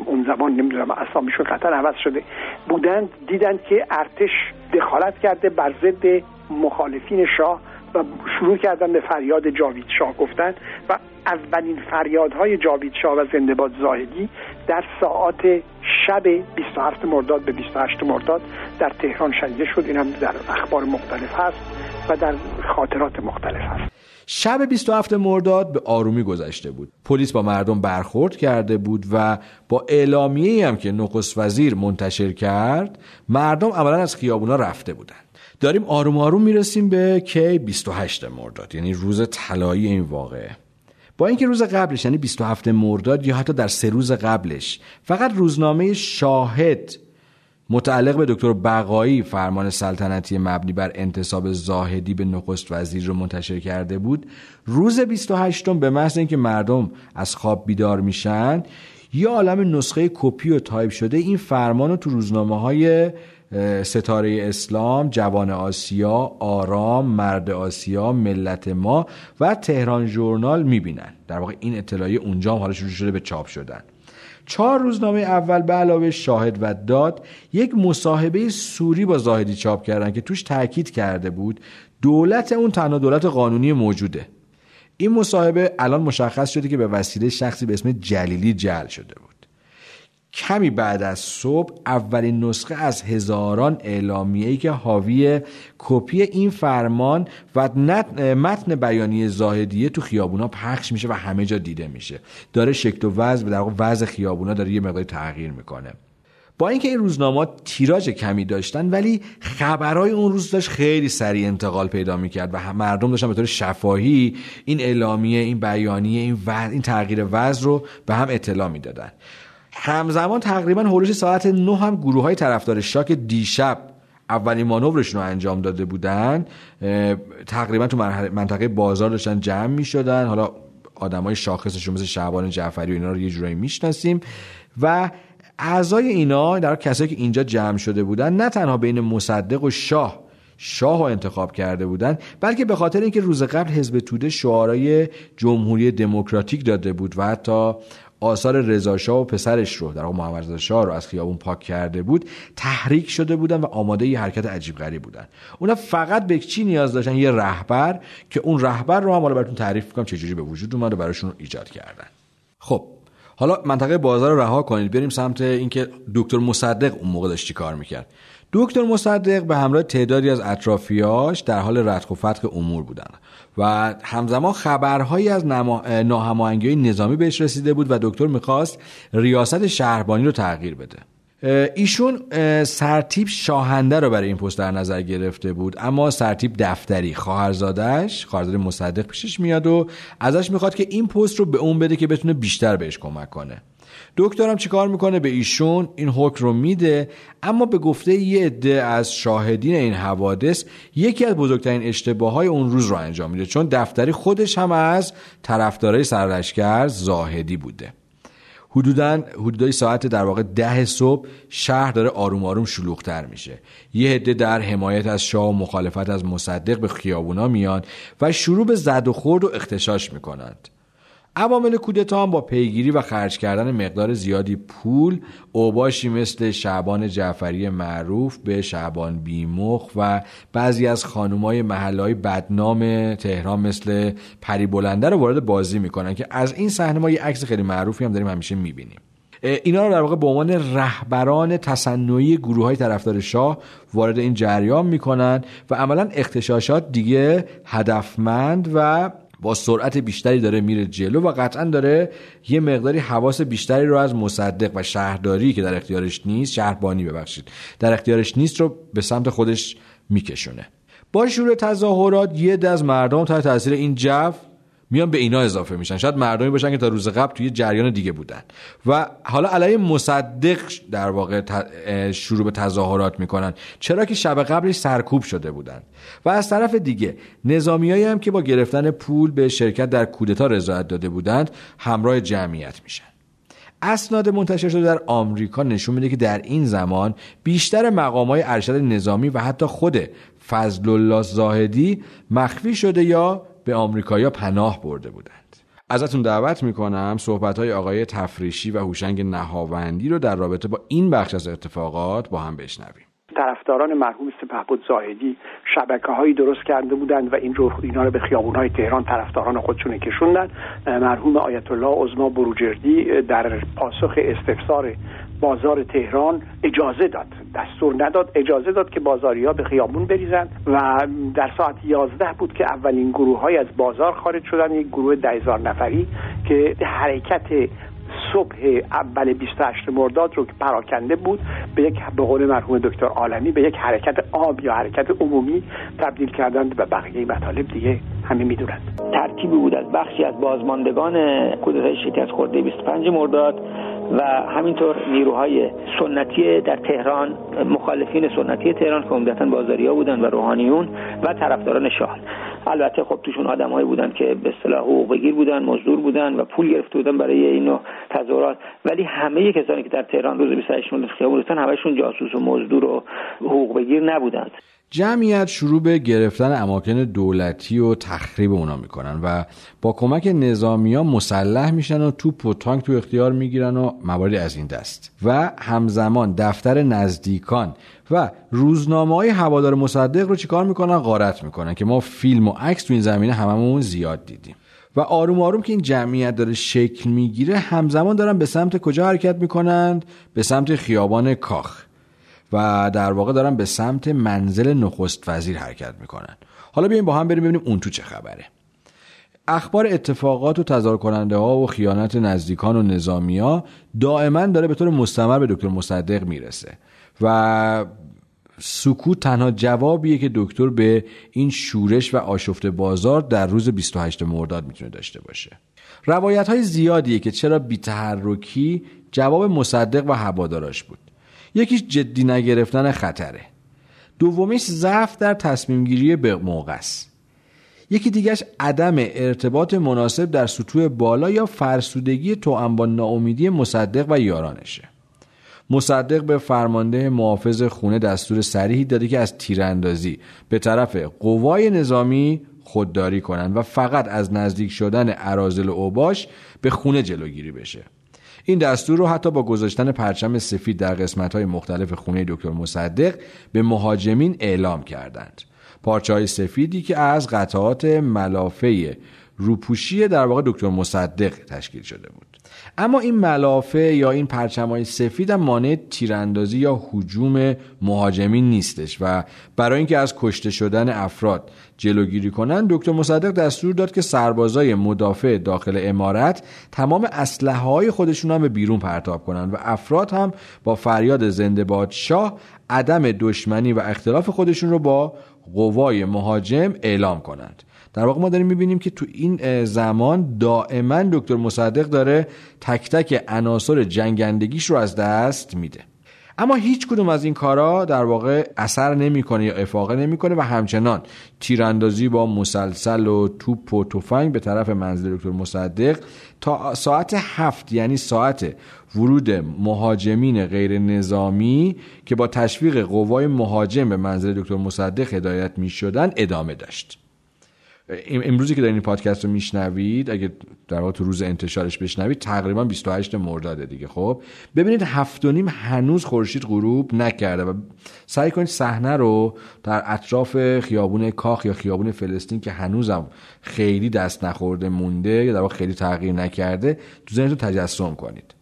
اون زمان نمی‌دونم اسامیشون قطعا عوض شده بودند دیدند که ارتش دخالت کرده بر ضد مخالفین شاه و شروع کردن به فریاد جاوید شاه گفتن و اولین فریادهای جاوید شاه و زنده باد زاهدی در ساعات شب 27 مرداد به 28 مرداد در تهران شنیده شد. این هم در اخبار مختلف هست و در خاطرات مختلف هست. شب 27 مرداد به آرومی گذشته بود. پلیس با مردم برخورد کرده بود و با اعلامیه هم که نخست وزیر منتشر کرد مردم عملا از خیابونا رفته بودند. داریم آروم آروم می‌رسیم به کی 28 مرداد یعنی روز طلایی این واقعه. با اینکه روز قبلش یعنی 27 مرداد یا حتی در سه روز قبلش فقط روزنامه شاهد متعلق به دکتر بقایی فرمان سلطنتی مبنی بر انتصاب زاهدی به نخست وزیر رو منتشر کرده بود روز 28 به محض اینکه مردم از خواب بیدار میشن یه عالم نسخه کپی و تایپ شده این فرمان رو تو روزنامه های ستاره اسلام، جوان آسیا، آرام، مرد آسیا، ملت ما و تهران ژورنال می‌بینن. در واقع این اطلاعیه اونجا هم حالا شروع شده به چاپ شدن. چهار روزنامه اول به علاوه شاهد و داد یک مصاحبه سوری با زاهدی چاپ کردن که توش تاکید کرده بود دولت اون تنها دولت قانونی موجوده. این مصاحبه الان مشخص شده که به وسیله شخصی به اسم جلیلی جل شده بود. کمی بعد از صبح اولین نسخه از هزاران اعلامیه‌ای که حاوی کپی این فرمان و متن بیانیه زاهدیه تو خیابونا پخش میشه و همه جا دیده میشه. داره شکل و وضع در وضع خیابونا داره یه مقدار تغییر می‌کنه. با اینکه این روزنامه تیراژ کمی داشتن ولی خبرهای اون روز داشت خیلی سریع انتقال پیدا می‌کرد و مردم داشتن به طور شفاهی این اعلامیه این بیانیه این, این تغییر وضع رو به هم اطلاع می‌دادن. همزمان تقریبا هولوش ساعت نه هم گروه های طرفدار شاک دیشب اولین مانورشون رو انجام داده بودن. تقریبا تو منطقه بازار داشتن جمع می شدن حالا آدم های شاخصشون مثل شعبان جعفری و اینا رو یه جورایی می‌شناسیم. و اعضای اینا در کسایی که اینجا جمع شده بودن نه تنها بین مصدق و شاه شاه رو انتخاب کرده بودن بلکه به خاطر اینکه روز قبل حزب توده شعارای جمهوری دموکراتیک داده بود و حتی آثار رضا و پسرش رو در محمد شاه رو از خیابون پاک کرده بود تحریک شده بودن و آماده یه حرکت عجیب غریب بودن. اونا فقط به چی نیاز داشتن؟ یه رهبر که اون رهبر رو هم حالا براتون تعریف می‌کنم چجوری به وجود اومد و براشون ایجاد کردن. خب حالا منطقه بازار رو رها کنید. بریم سمت اینکه دکتر مصدق اون موقع داشت کار می‌کرد؟ دکتر مصدق به همراه تعدادی از اطرافیاش در حال ردخ و فتق امور بودن. و همزمان خبرهایی از ناهماهنگی نظامی بهش رسیده بود و دکتر می‌خواست ریاست شهربانی رو تغییر بده. ایشون سرتیب شاهنده رو برای این پست در نظر گرفته بود اما سرتیب دفتری خواهرزادش خواهرزاده مصدق پیشش میاد و ازش می‌خواد که این پست رو به اون بده که بتونه بیشتر بهش کمک کنه. دکترم چیکار می‌کنه؟ به ایشون این حکم رو میده اما به گفته یه عده از شاهدین این حوادث یکی از بزرگترین اشتباه های اون روز رو انجام میده چون دفتری خودش هم از طرفدارای سرلشکر زاهدی بوده. حدودا حدودای ساعت در واقع ده صبح شهر داره آروم آروم شلوغتر میشه. یه عده در حمایت از شاه و مخالفت از مصدق به خیابونا میان و شروع به زد و خورد و اختشاش می‌کنند. عوامل کودتا هم با پیگیری و خرج کردن مقدار زیادی پول اوباشی مثل شعبان جعفری معروف به شعبان بیمخ و بعضی از خانومای محلهای بدنام تهران مثل پری بلنده رو وارد بازی می‌کنن که از این صحنه ما یه عکس خیلی معروفی هم داریم همیشه می‌بینیم. اینا رو در واقع به عنوان رهبران تصنعی گروه های طرفدار شاه وارد این جریان می‌کنن و عملا اختشاشات دیگه هدفمند و با سرعت بیشتری داره میره جلو و قطعا داره یه مقداری حواس بیشتری رو از مصدق و شهرداری که در اختیارش نیست شهربانی ببخشید در اختیارش نیست رو به سمت خودش میکشونه. با شروع تظاهرات یه از مردم تحت تاثیر این جو میان به اینا اضافه میشن. شاید مردمی باشن که تا روز قبل توی جریان دیگه بودن. و حالا علیه مصدق در واقع شروع به تظاهرات می‌کنن. چرا که شب قبلش سرکوب شده بودن. و از طرف دیگه نظامیایی هم که با گرفتن پول به شرکت در کودتا رضایت داده بودند همراه جمعیت میشن. اسناد منتشر شده در آمریکا نشون میده که در این زمان بیشتر مقامات ارشد نظامی و حتی خود فضل الله زاهدی مخفی شده یا به آمریکایا پناه برده بودند. ازتون دعوت می‌کنم صحبت های آقای تفریشی و هوشنگ نهاوندی رو در رابطه با این بخش از اتفاقات با هم بشنویم. طرفداران مرحوم سپهبد زاهدی شبکه هایی درست کرده بودند و این رو اینا رو به خیابون های تهران طرفداران خودشون کشوندن. مرحوم آیت الله عظما بروجردی در پاسخ استفسار بازار تهران اجازه داد دستور نداد اجازه داد که بازاری ها به خیابون بریزند و در ساعت 11 بود که اولین گروه های از بازار خارج شدن یک گروه ده نفری که حرکت صبح اول 28 مرداد رو که پراکنده بود به یک به قول مرحوم دکتر عالمی به یک حرکت عام یا حرکت عمومی تبدیل کردند و بقیه مطالب دیگه همه می‌دونند. ترکیبی بود از بخشی از بازماندگان کودتای شکست خورده 25 مرداد و همینطور نیروهای سنتی در تهران مخالفین سنتی تهران که عمدتا بازاریا بودن و روحانیون و طرفداران شاه. البته خب توشون آدمایی بودن که به اصطلاح حقوق بگیر بودن مزدور بودن و پول گرفته بودن برای این نوع تظاهرات. ولی همه کسانی که در تهران روز 28 مرداد خیابون همشون جاسوس و مزدور و حقوق بگیر نبودند. جمعیت شروع به گرفتن اماکن دولتی و تخریب اونا می‌کنن و با کمک نظامی ها مسلح میشن و توپ و تانک تو اختیار می‌گیرن و مواردی از این دست. و همزمان دفتر نزدیکان و روزنامه های هوادار مصدق رو چیکار می‌کنن؟ غارت می‌کنن که ما فیلم و عکس تو این زمینه هممون زیاد دیدیم. و آروم آروم که این جمعیت داره شکل می‌گیره همزمان دارن به سمت کجا حرکت می‌کنند؟ به سمت خیابان کاخ. و در واقع دارن به سمت منزل نخست وزیر حرکت می‌کنن. حالا بیایم با هم بریم ببینیم اون تو چه خبره. اخبار اتفاقات و تظاهر کننده ها و خیانت نزدیکان و نظامی ها دائما داره به طور مستمر به دکتر مصدق می‌رسه. و سکوت تنها جوابیه که دکتر به این شورش و آشفت بازار در روز 28 مرداد می‌تونه داشته باشه. روایت های زیادیه که چرا بیتحرکی جواب مصدق و هواداراش بود. یکیش جدی نگرفتن خطره. دومیش ضعف در تصمیم گیری به موقع است. یکی دیگهش عدم ارتباط مناسب در سطوح بالا یا فرسودگی توأم با ناامیدی مصدق و یارانشه. مصدق به فرمانده محافظ خونه دستور سریحی داده که از تیراندازی به طرف قوای نظامی خودداری کنند و فقط از نزدیک شدن عرازل اوباش به خونه جلوگیری بشه. این دستور رو حتی با گذاشتن پرچم سفید در قسمت های مختلف خونه دکتر مصدق به مهاجمین اعلام کردند. پارچه های سفیدی که از قطعات ملافه روپوشی در واقع دکتر مصدق تشکیل شده بود. اما این ملافه یا این پرچمای سفید هم مانع تیراندازی یا حجوم مهاجمین نیستش و برای اینکه از کشته شدن افراد جلوگیری کنند دکتر مصدق دستور داد که سربازای مدافع داخل امارت تمام اسلحه های خودشون هم به بیرون پرتاب کنند و افراد هم با فریاد زنده باد شاه عدم دشمنی و اختلاف خودشون رو با قوای مهاجم اعلام کنند. در واقع ما داریم می‌بینیم که تو این زمان دائما دکتر مصدق داره تک تک عناصر جنگندگیش رو از دست میده. اما هیچ کدوم از این کارا در واقع اثر نمی‌کنه یا افاقه نمی‌کنه و همچنان تیراندازی با مسلسل و توپ و تفنگ به طرف منزل دکتر مصدق تا ساعت هفت یعنی ساعت ورود مهاجمین غیر نظامی که با تشویق قوای مهاجم به منزل دکتر مصدق هدایت می شدن ادامه داشت. امروزی که دارین این پادکست رو میشنوید اگه در واقع تو روز انتشارش بشنوید تقریبا 28 مرداده دیگه. خب ببینید هفت و نیم هنوز خورشید غروب نکرده و سعی کنید صحنه رو در اطراف خیابون کاخ یا خیابون فلسطین که هنوزم خیلی دست نخورده مونده یا در واقع خیلی تغییر نکرده تو ذهنتون تجسم کنید.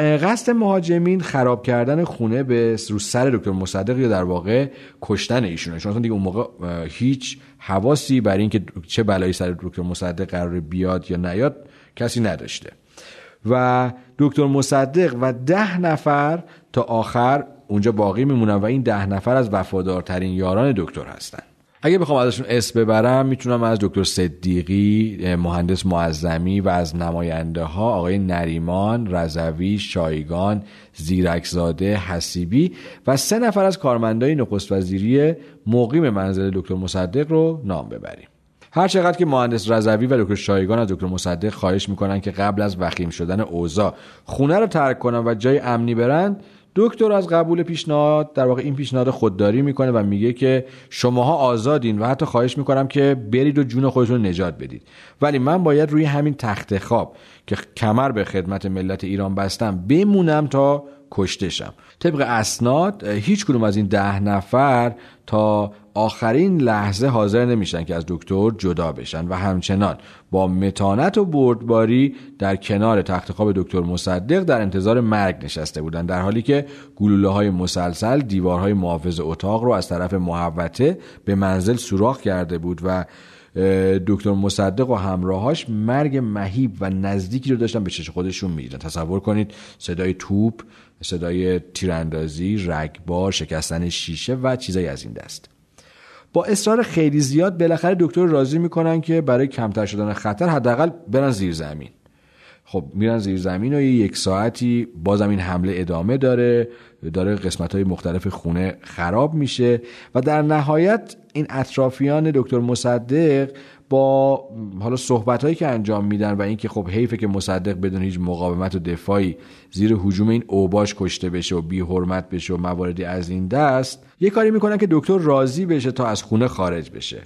قصد مهاجمین خراب کردن خونه به رو سر دکتر مصدق یا در واقع کشتن ایشونه. چون دیگه اون موقع هیچ حواسی برای اینکه چه بلایی سر دکتر مصدق قرار بیاد یا نیاد کسی نداشته. و دکتر مصدق و ده نفر تا آخر اونجا باقی میمونن و این ده نفر از وفادارترین یاران دکتر هستن. اگه بخوام ازشون اسم ببرم می‌تونم از دکتر صدیقی مهندس معظمی و از نماینده ها آقای نریمان رضوی شایگان زیرکزاده حسیبی و سه نفر از کارمندای نخست وزیری مقیم منزل دکتر مصدق رو نام ببریم. هر چقدر که مهندس رضوی و دکتر شایگان از دکتر مصدق خواهش می‌کنن که قبل از وخیم شدن اوضاع خونه رو ترک کنن و جای امنی برند دکتر از قبول پیشنهاد در واقع این پیشنهاد خودداری می‌کنه و میگه که شماها آزادین و حتی خواهش می‌کنم که برید و جون خودتون نجات بدید. ولی من باید روی همین تخت خواب که کمر به خدمت ملت ایران بستم بمونم تا کشتشم طبق اسناد هیچ از این ده نفر تا آخرین لحظه حاضر نمیشن که از دکتر جدا بشن و همچنان با متانت و بردباری در کنار تخت خواب دکتر مصدق در انتظار مرگ نشسته بودن در حالی که گلوله های مسلسل دیوارهای محافظ اتاق رو از طرف محوته به منزل سوراخ کرده بود و دکتر مصدق و همراهاش مرگ مهیب و نزدیکی رو داشتن به چش خودشون می‌دیدن تصور کنید صدای توپ صدای تیراندازی رگبار شکستن شیشه و چیزایی از این دست. با اصرار خیلی زیاد بالاخره دکتر راضی می‌کنن که برای کمتر شدن خطر حداقل برن زیر زمین. خب میرن زیر زمین و یک ساعتی بازم این حمله ادامه داره داره قسمت های مختلف خونه خراب میشه و در نهایت این اطرافیان دکتر مصدق با حالا صحبت هایی که انجام میدن و اینکه خب حیفه که مصدق بدون هیچ مقاومت و دفاعی زیر حجوم این اوباش کشته بشه و بی حرمت بشه و مواردی از این دست یه کاری می‌کنن که دکتر راضی بشه تا از خونه خارج بشه.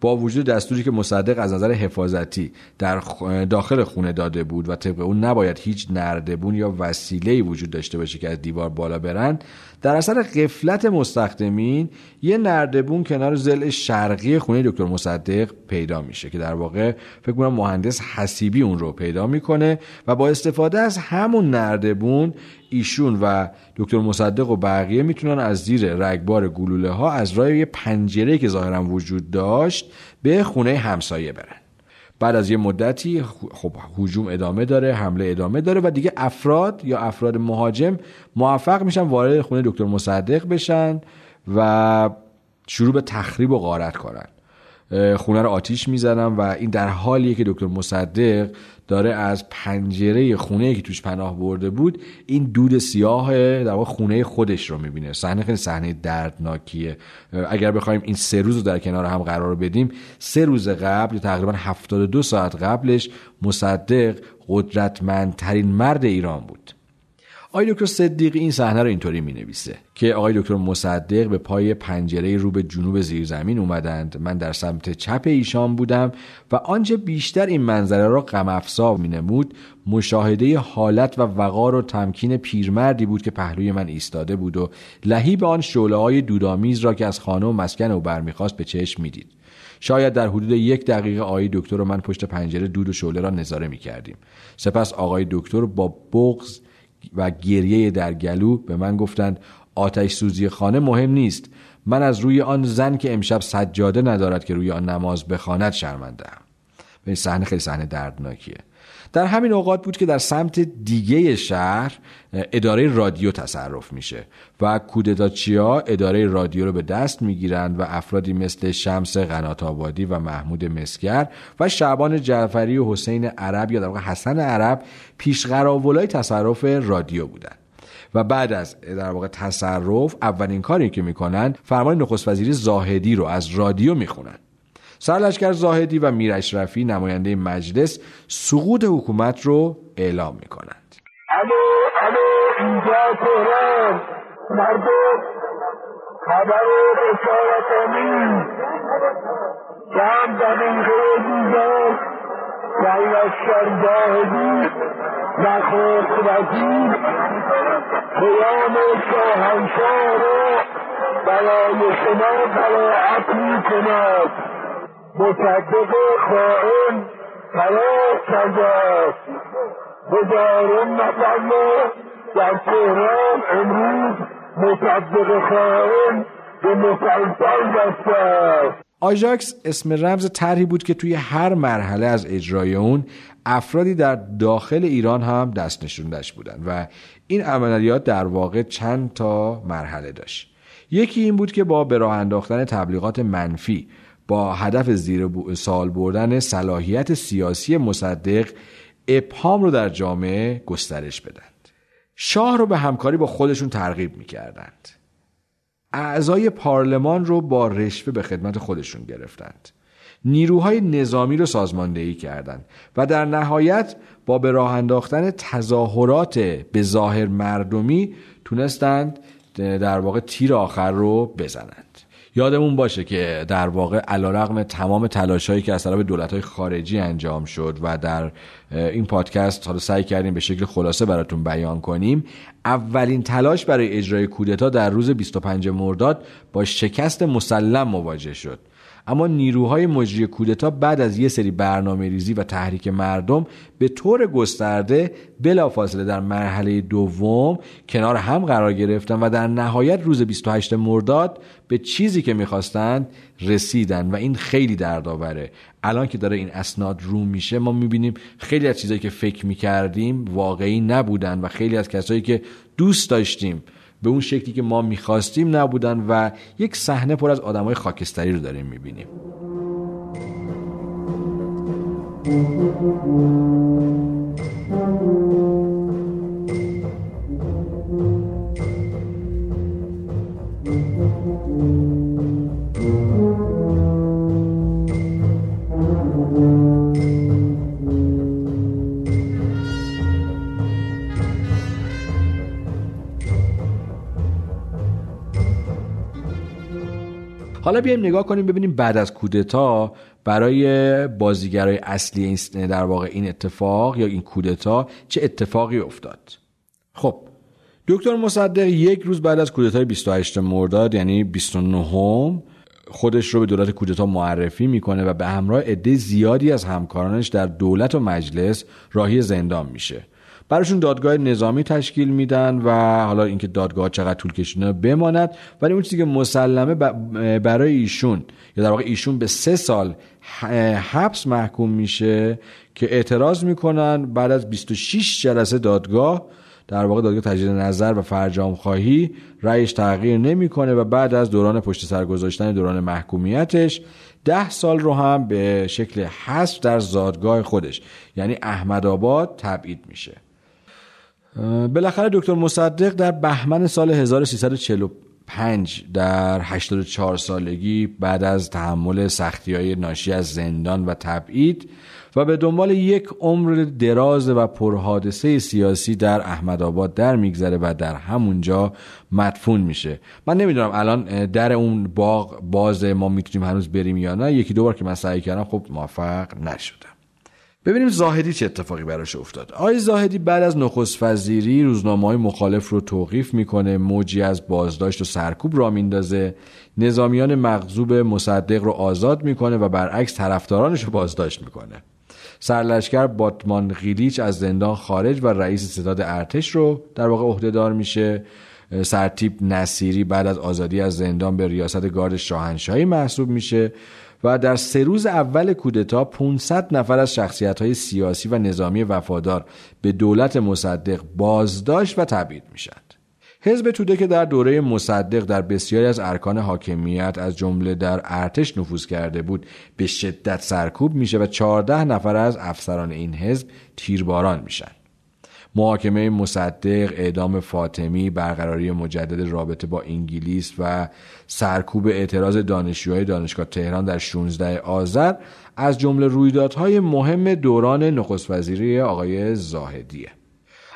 با وجود دستوری که مصدق از نظر حفاظتی در داخل خونه داده بود و طبق اون نباید هیچ نردبون یا وسیله وجود داشته باشه که از دیوار بالا برن در اثر قفلت مستخدمین یه نردبون کنار زل شرقی خونه دکتر مصدق پیدا میشه که در واقع فکر کنم مهندس حسیبی اون رو پیدا می‌کنه و با استفاده از همون نردبون ایشون و دکتر مصدق و بقیه می‌تونن از زیر رگبار گلوله ها از راه یه پنجره که ظاهرا وجود داشت به خونه همسایه برن. بعد از یه مدتی خب هجوم ادامه داره حمله ادامه داره و دیگه افراد یا افراد مهاجم موفق میشن وارد خونه دکتر مصدق بشن و شروع به تخریب و غارت کنن خونه رو آتیش می‌زنن و این در حالیه که دکتر مصدق داره از پنجره خونه که توش پناه برده بود این دود سیاه در واقع خونه خودش رو می‌بینه. صحنه خیلی صحنه دردناکیه. اگر بخوایم این سه روز رو در کنار هم قرار بدیم سه روز قبل تقریبا 72 ساعت قبلش مصدق قدرتمندترین مرد ایران بود. آقای دکتر صدیقی این صحنه رو اینطوری می نویسه که آقای دکتر مصدق به پای پنجره رو به جنوب زیرزمین اومدند من در سمت چپ ایشان بودم و آنچه بیشتر این منظره را غم افزا می نمود مشاهده حالت و وقار و تمکین پیرمردی بود که پهلوی من ایستاده بود و لهی به آن شعله های دودامیز را که از خانه و مسکن او برمیخواست به چشم می‌دید شاید در حدود یک دقیقه آقای دکتر و من پشت پنجره دود و شعله را نظاره می کردیم. سپس آقای دکتر با بغز و گریه در گلو به من گفتند آتش سوزی خانه مهم نیست. من از روی آن زن که امشب سجاده ندارد که روی آن نماز بخواند شرمنده ام این صحنه خیلی صحنه دردناکیه. در همین اوقات بود که در سمت دیگه شهر اداره رادیو تصرف میشه و کودتاچیا اداره رادیو رو به دست می‌گیرند و افرادی مثل شمس قنات آبادی و محمود مسگر و شعبان جعفری و حسین عرب یا در واقع حسن عرب پیشقراولای تصرف رادیو بودند. و بعد از در واقع تصرف اولین کاری که می‌کنن فرمان نخست وزیری زاهدی رو از رادیو می‌خونن سرلشکر زاهدی و میر اشرفی نماینده مجلس سقوط حکومت رو اعلام می کنند الو الو اینجا تهران مردم خبر بشارت آمین چند دقیقه دیگر سرلشکر زاهدی. نخست وزیر. قیام شاهنشاه رو. برای شما براعت می کند مصدق خائن فرار کرده است. هزاران نفر در تهران امروز مصدق خائن به مسلسل بسته است. آژاکس اسم رمز طرحی بود که توی هر مرحله از اجرای اون افرادی در داخل ایران هم دست نشوندش بودن و این عملیات در واقع چند تا مرحله داشت. یکی این بود که با به راه انداختن تبلیغات منفی با هدف زیر سال بردن صلاحیت سیاسی مصدق ابهام رو در جامعه گسترش بدند. شاه رو به همکاری با خودشون ترغیب می‌کردند. اعضای پارلمان رو با رشوه به خدمت خودشون گرفتند. نیروهای نظامی رو سازماندهی کردند و در نهایت با به راه انداختن تظاهرات به ظاهر مردمی تونستند در واقع تیر آخر رو بزنند. یادمون باشه که در واقع علیرغم تمام تلاشهایی که از طرف دولت‌های خارجی انجام شد و در این پادکست حالا سعی کردیم به شکل خلاصه براتون بیان کنیم اولین تلاش برای اجرای کودتا در روز 25 مرداد با شکست مسلم مواجه شد. اما نیروهای مجری کودتا بعد از یه سری برنامه ریزی و تحریک مردم به طور گسترده بلافاصله در مرحله دوم کنار هم قرار گرفتن و در نهایت روز 28 مرداد به چیزی که می‌خواستند رسیدن و این خیلی دردآوره. الان که داره این اسناد رو میشه ما می‌بینیم خیلی از چیزایی که فکر می‌کردیم واقعی نبودن و خیلی از کسایی که دوست داشتیم به اون شکلی که ما می‌خواستیم نبودن و یک صحنه پر از آدمای خاکستری رو داریم می‌بینیم. حالا بیایم نگاه کنیم ببینیم بعد از کودتا برای بازیگرای اصلی این در واقع این اتفاق یا این کودتا چه اتفاقی افتاد؟ خب دکتر مصدق یک روز بعد از کودتای 28 مرداد یعنی 29 خودش رو به دولت کودتا معرفی می‌کنه و به همراه عده زیادی از همکارانش در دولت و مجلس راهی زندان میشه. براشون دادگاه نظامی تشکیل میدن و حالا اینکه دادگاه چقدر طول کشیده بماند. ولی اون چیزی که مسلمه برای ایشون یا در واقع ایشون به سه سال حبس محکوم میشه که اعتراض می‌کنن بعد از 26 جلسه دادگاه در واقع دادگاه تجدید نظر و فرجام خواهی رأیش تغییر نمی‌کنه و بعد از دوران پشت سر گذاشتن دوران محکومیتش ده سال رو هم به شکل حذف در زادگاه خودش یعنی احمد آباد تبعید میشه. بالاخره دکتر مصدق در بهمن سال 1340 پنج در 84 سالگی بعد از تحمل سختی های ناشی از زندان و تبعید و به دنبال یک عمر دراز و پرحادثه سیاسی در احمد آباد در میگذره و در همونجا مدفون میشه. من نمی‌دونم الان در اون باغ باز ما می‌تونیم هنوز بریم یا نه. یکی دو بار که من سعی کردم خب موفق نشدم. ببینیم زاهدی چه اتفاقی براش افتاد. آقای زاهدی بعد از نخست وزیری روزنامه های مخالف رو توقیف می‌کنه موجی از بازداشت و سرکوب را میندازه. نظامیان مغزوب مصدق رو آزاد می‌کنه و برعکس طرفدارانش رو بازداشت می‌کنه. سرلشکر باتمان غیلیچ از زندان خارج و رئیس ستاد ارتش رو در واقع عهدهدار میشه. سرتیپ نصیری بعد از آزادی از زندان به ریاست گارد شاهنشاهی محسوب میشه. و در سه روز اول کودتا 500 نفر از شخصیت های سیاسی و نظامی وفادار به دولت مصدق بازداشت و تبعید میشن حزب توده که در دوره مصدق در بسیاری از ارکان حاکمیت از جمله در ارتش نفوذ کرده بود به شدت سرکوب میشه و 14 نفر از افسران این حزب تیرباران میشن. محاکمه مصدق، اعدام فاطمی، برقراری مجدد رابطه با انگلیس و سرکوب اعتراض دانشجوهای دانشگاه تهران در 16 آذر از جمله رویدادهای مهم دوران نخست وزیری آقای زاهدیه.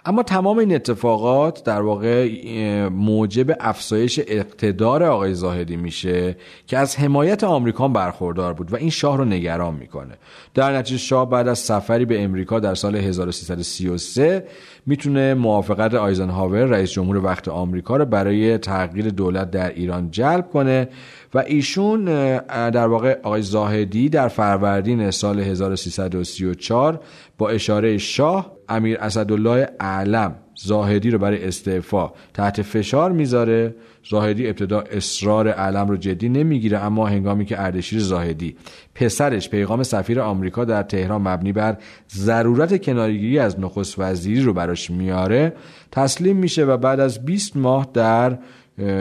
اما تمام این اتفاقات در واقع موجب افزایش اقتدار آقای زاهدی میشه که از حمایت آمریکا برخوردار بود و این شاه رو نگران می‌کنه. در نتیجه شاه بعد از سفری به امریکا در سال 1333 می‌تونه موافقت آیزنهاور رئیس جمهور وقت آمریکا رو برای تغییر دولت در ایران جلب کنه و ایشون در واقع آقای زاهدی در فروردین سال 1334 با اشاره شاه امیر اسدالله اعلم زاهدی رو برای استعفا تحت فشار می‌ذاره. زاهدی ابتدا اصرار علم رو جدی نمی‌گیره اما هنگامی که اردشیر زاهدی پسرش پیغام سفیر آمریکا در تهران مبنی بر ضرورت کنارگیری از نخست وزیری رو براش میاره تسلیم میشه و بعد از 20 ماه در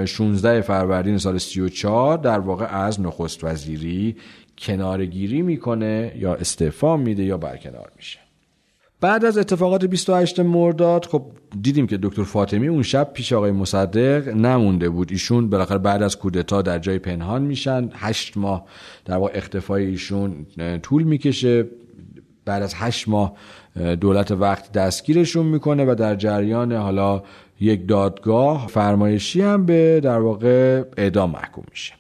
16 فروردین سال 34 در واقع از نخست وزیری کنارگیری می‌کنه یا استعفا میده یا برکنار میشه. بعد از اتفاقات 28 مرداد خب دیدیم که دکتر فاطمی اون شب پیش آقای مصدق نمونده بود. ایشون بالاخره بعد از کودتا در جای پنهان میشن. هشت ماه در واقع اختفای ایشون طول می‌کشه. بعد از هشت ماه دولت وقت دستگیرشون می‌کنه و در جریان حالا یک دادگاه فرمایشی هم به در واقع اعدام محکوم میشه.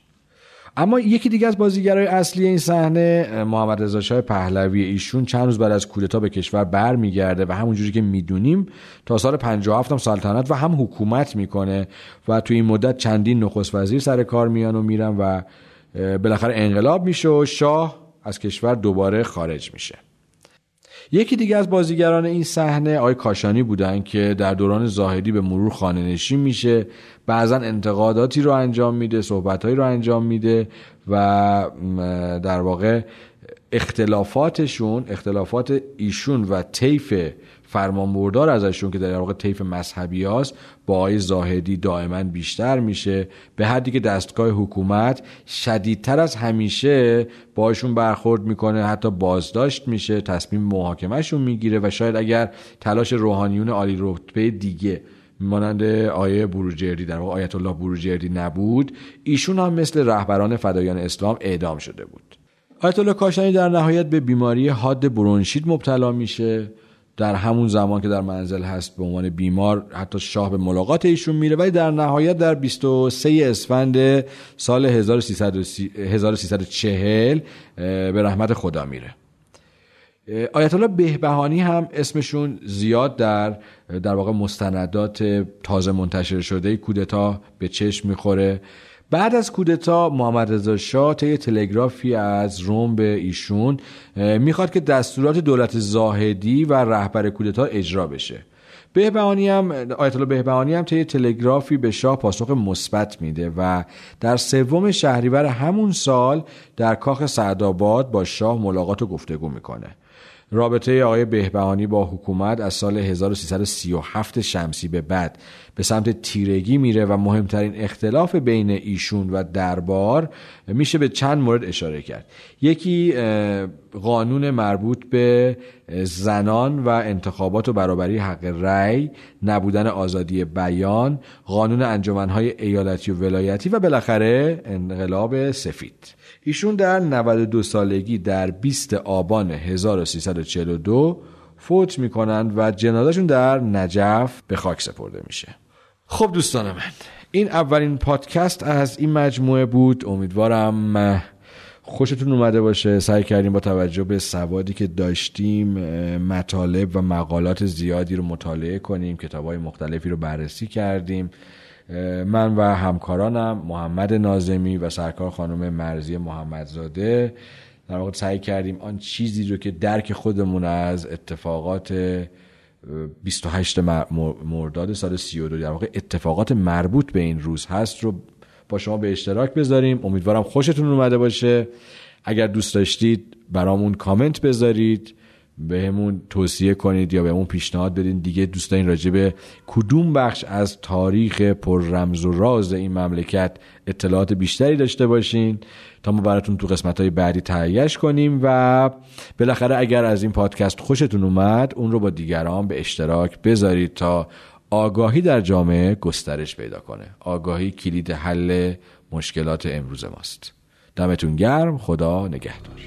اما یکی دیگه از بازیگرای اصلی این صحنه محمد رضا شاه پهلوی ایشون چند روز بعد از کودتا به کشور برمیگرده و همونجوری که می‌دونیم تا سال 57 هم سلطنت و هم حکومت می‌کنه و توی این مدت چندین نخست وزیر سر کار میان و میرن و بالاخره انقلاب میشه و شاه از کشور دوباره خارج میشه. یکی دیگه از بازیگران این صحنه آقای کاشانی بودن که در دوران زاهدی به مرور خانه نشین میشه. بعضا انتقاداتی رو انجام میده صحبتهایی رو انجام میده و در واقع اختلافاتشون اختلافات ایشون و طیف فرمانبردار ازشون که در واقع طیف مذهبی هاست با آقای زاهدی دائما بیشتر میشه. به حدی که دستگاه حکومت شدیدتر از همیشه باشون برخورد می‌کنه حتی بازداشت میشه تصمیم محاکمهشون می‌گیره و شاید اگر تلاش روحانیون عالی رتبه دیگه مانند آیه بروجردی در واقع آیت الله بروجردی نبود ایشون هم مثل رهبران فدایان اسلام اعدام شده بود. آیت الله کاشانی در نهایت به بیماری حاد برونشید مبتلا میشه. در همون زمان که در منزل هست به عنوان بیمار حتی شاه به ملاقات ایشون میره ولی در نهایت در 23 اسفند سال 1340 به رحمت خدا میره. آیت الله بهبهانی هم اسمشون زیاد در در واقع مستندات تازه منتشر شده کودتا به چشم می‌خوره. بعد از کودتا محمد رضا شاه طی تلگرافی از روم به ایشون می‌خواد که دستورات دولت زاهدی و رهبر کودتا اجرا بشه. بهبهانی هم آیت الله بهبهانی هم طی تلگرافی به شاه پاسخ مثبت میده و در سوم شهریور همون سال در کاخ سعدآباد با شاه ملاقات و گفتگو می‌کنه. رابطه آقای بهبهانی با حکومت از سال 1337 شمسی به بعد به سمت تیرگی میره و مهمترین اختلاف بین ایشون و دربار میشه به چند مورد اشاره کرد. یکی قانون مربوط به زنان و انتخابات و برابری حق رأی نبودن آزادی بیان قانون انجمنهای ایالتی و ولایتی و بالاخره انقلاب سفید. ایشون در 92 سالگی در 20 آبان 1342 فوت می‌کنند و جنازهشون در نجف به خاک سپرده میشه. خب دوستان من این اولین پادکست از این مجموعه بود. امیدوارم خوشتون اومده باشه. سعی کردیم با توجه به سوادی که داشتیم مطالب و مقالات زیادی رو مطالعه کنیم کتاب های مختلفی رو بررسی کردیم. من و همکارانم محمد نازمی و سرکار خانم مرزی محمدزاده. در واقع سعی کردیم آن چیزی رو که درک خودمون از اتفاقات 28 مرداد سال 32 در واقع اتفاقات مربوط به این روز هست رو با شما به اشتراک بذاریم. امیدوارم خوشتون اومده باشه. اگر دوست داشتید برامون کامنت بذارید. بهمون توصیه کنید یا بهمون پیشنهاد بدین. دیگه دوست دارین راجع به کدوم بخش از تاریخ پر رمز و راز این مملکت اطلاعات بیشتری داشته باشین تا ما براتون تو قسمت های بعدی تهیهش کنیم و بالاخره اگر از این پادکست خوشتون اومد اون رو با دیگران به اشتراک بذارید تا آگاهی در جامعه گسترش پیدا کنه. آگاهی کلید حل مشکلات امروز ماست. دمتون گرم. خدا نگهدار.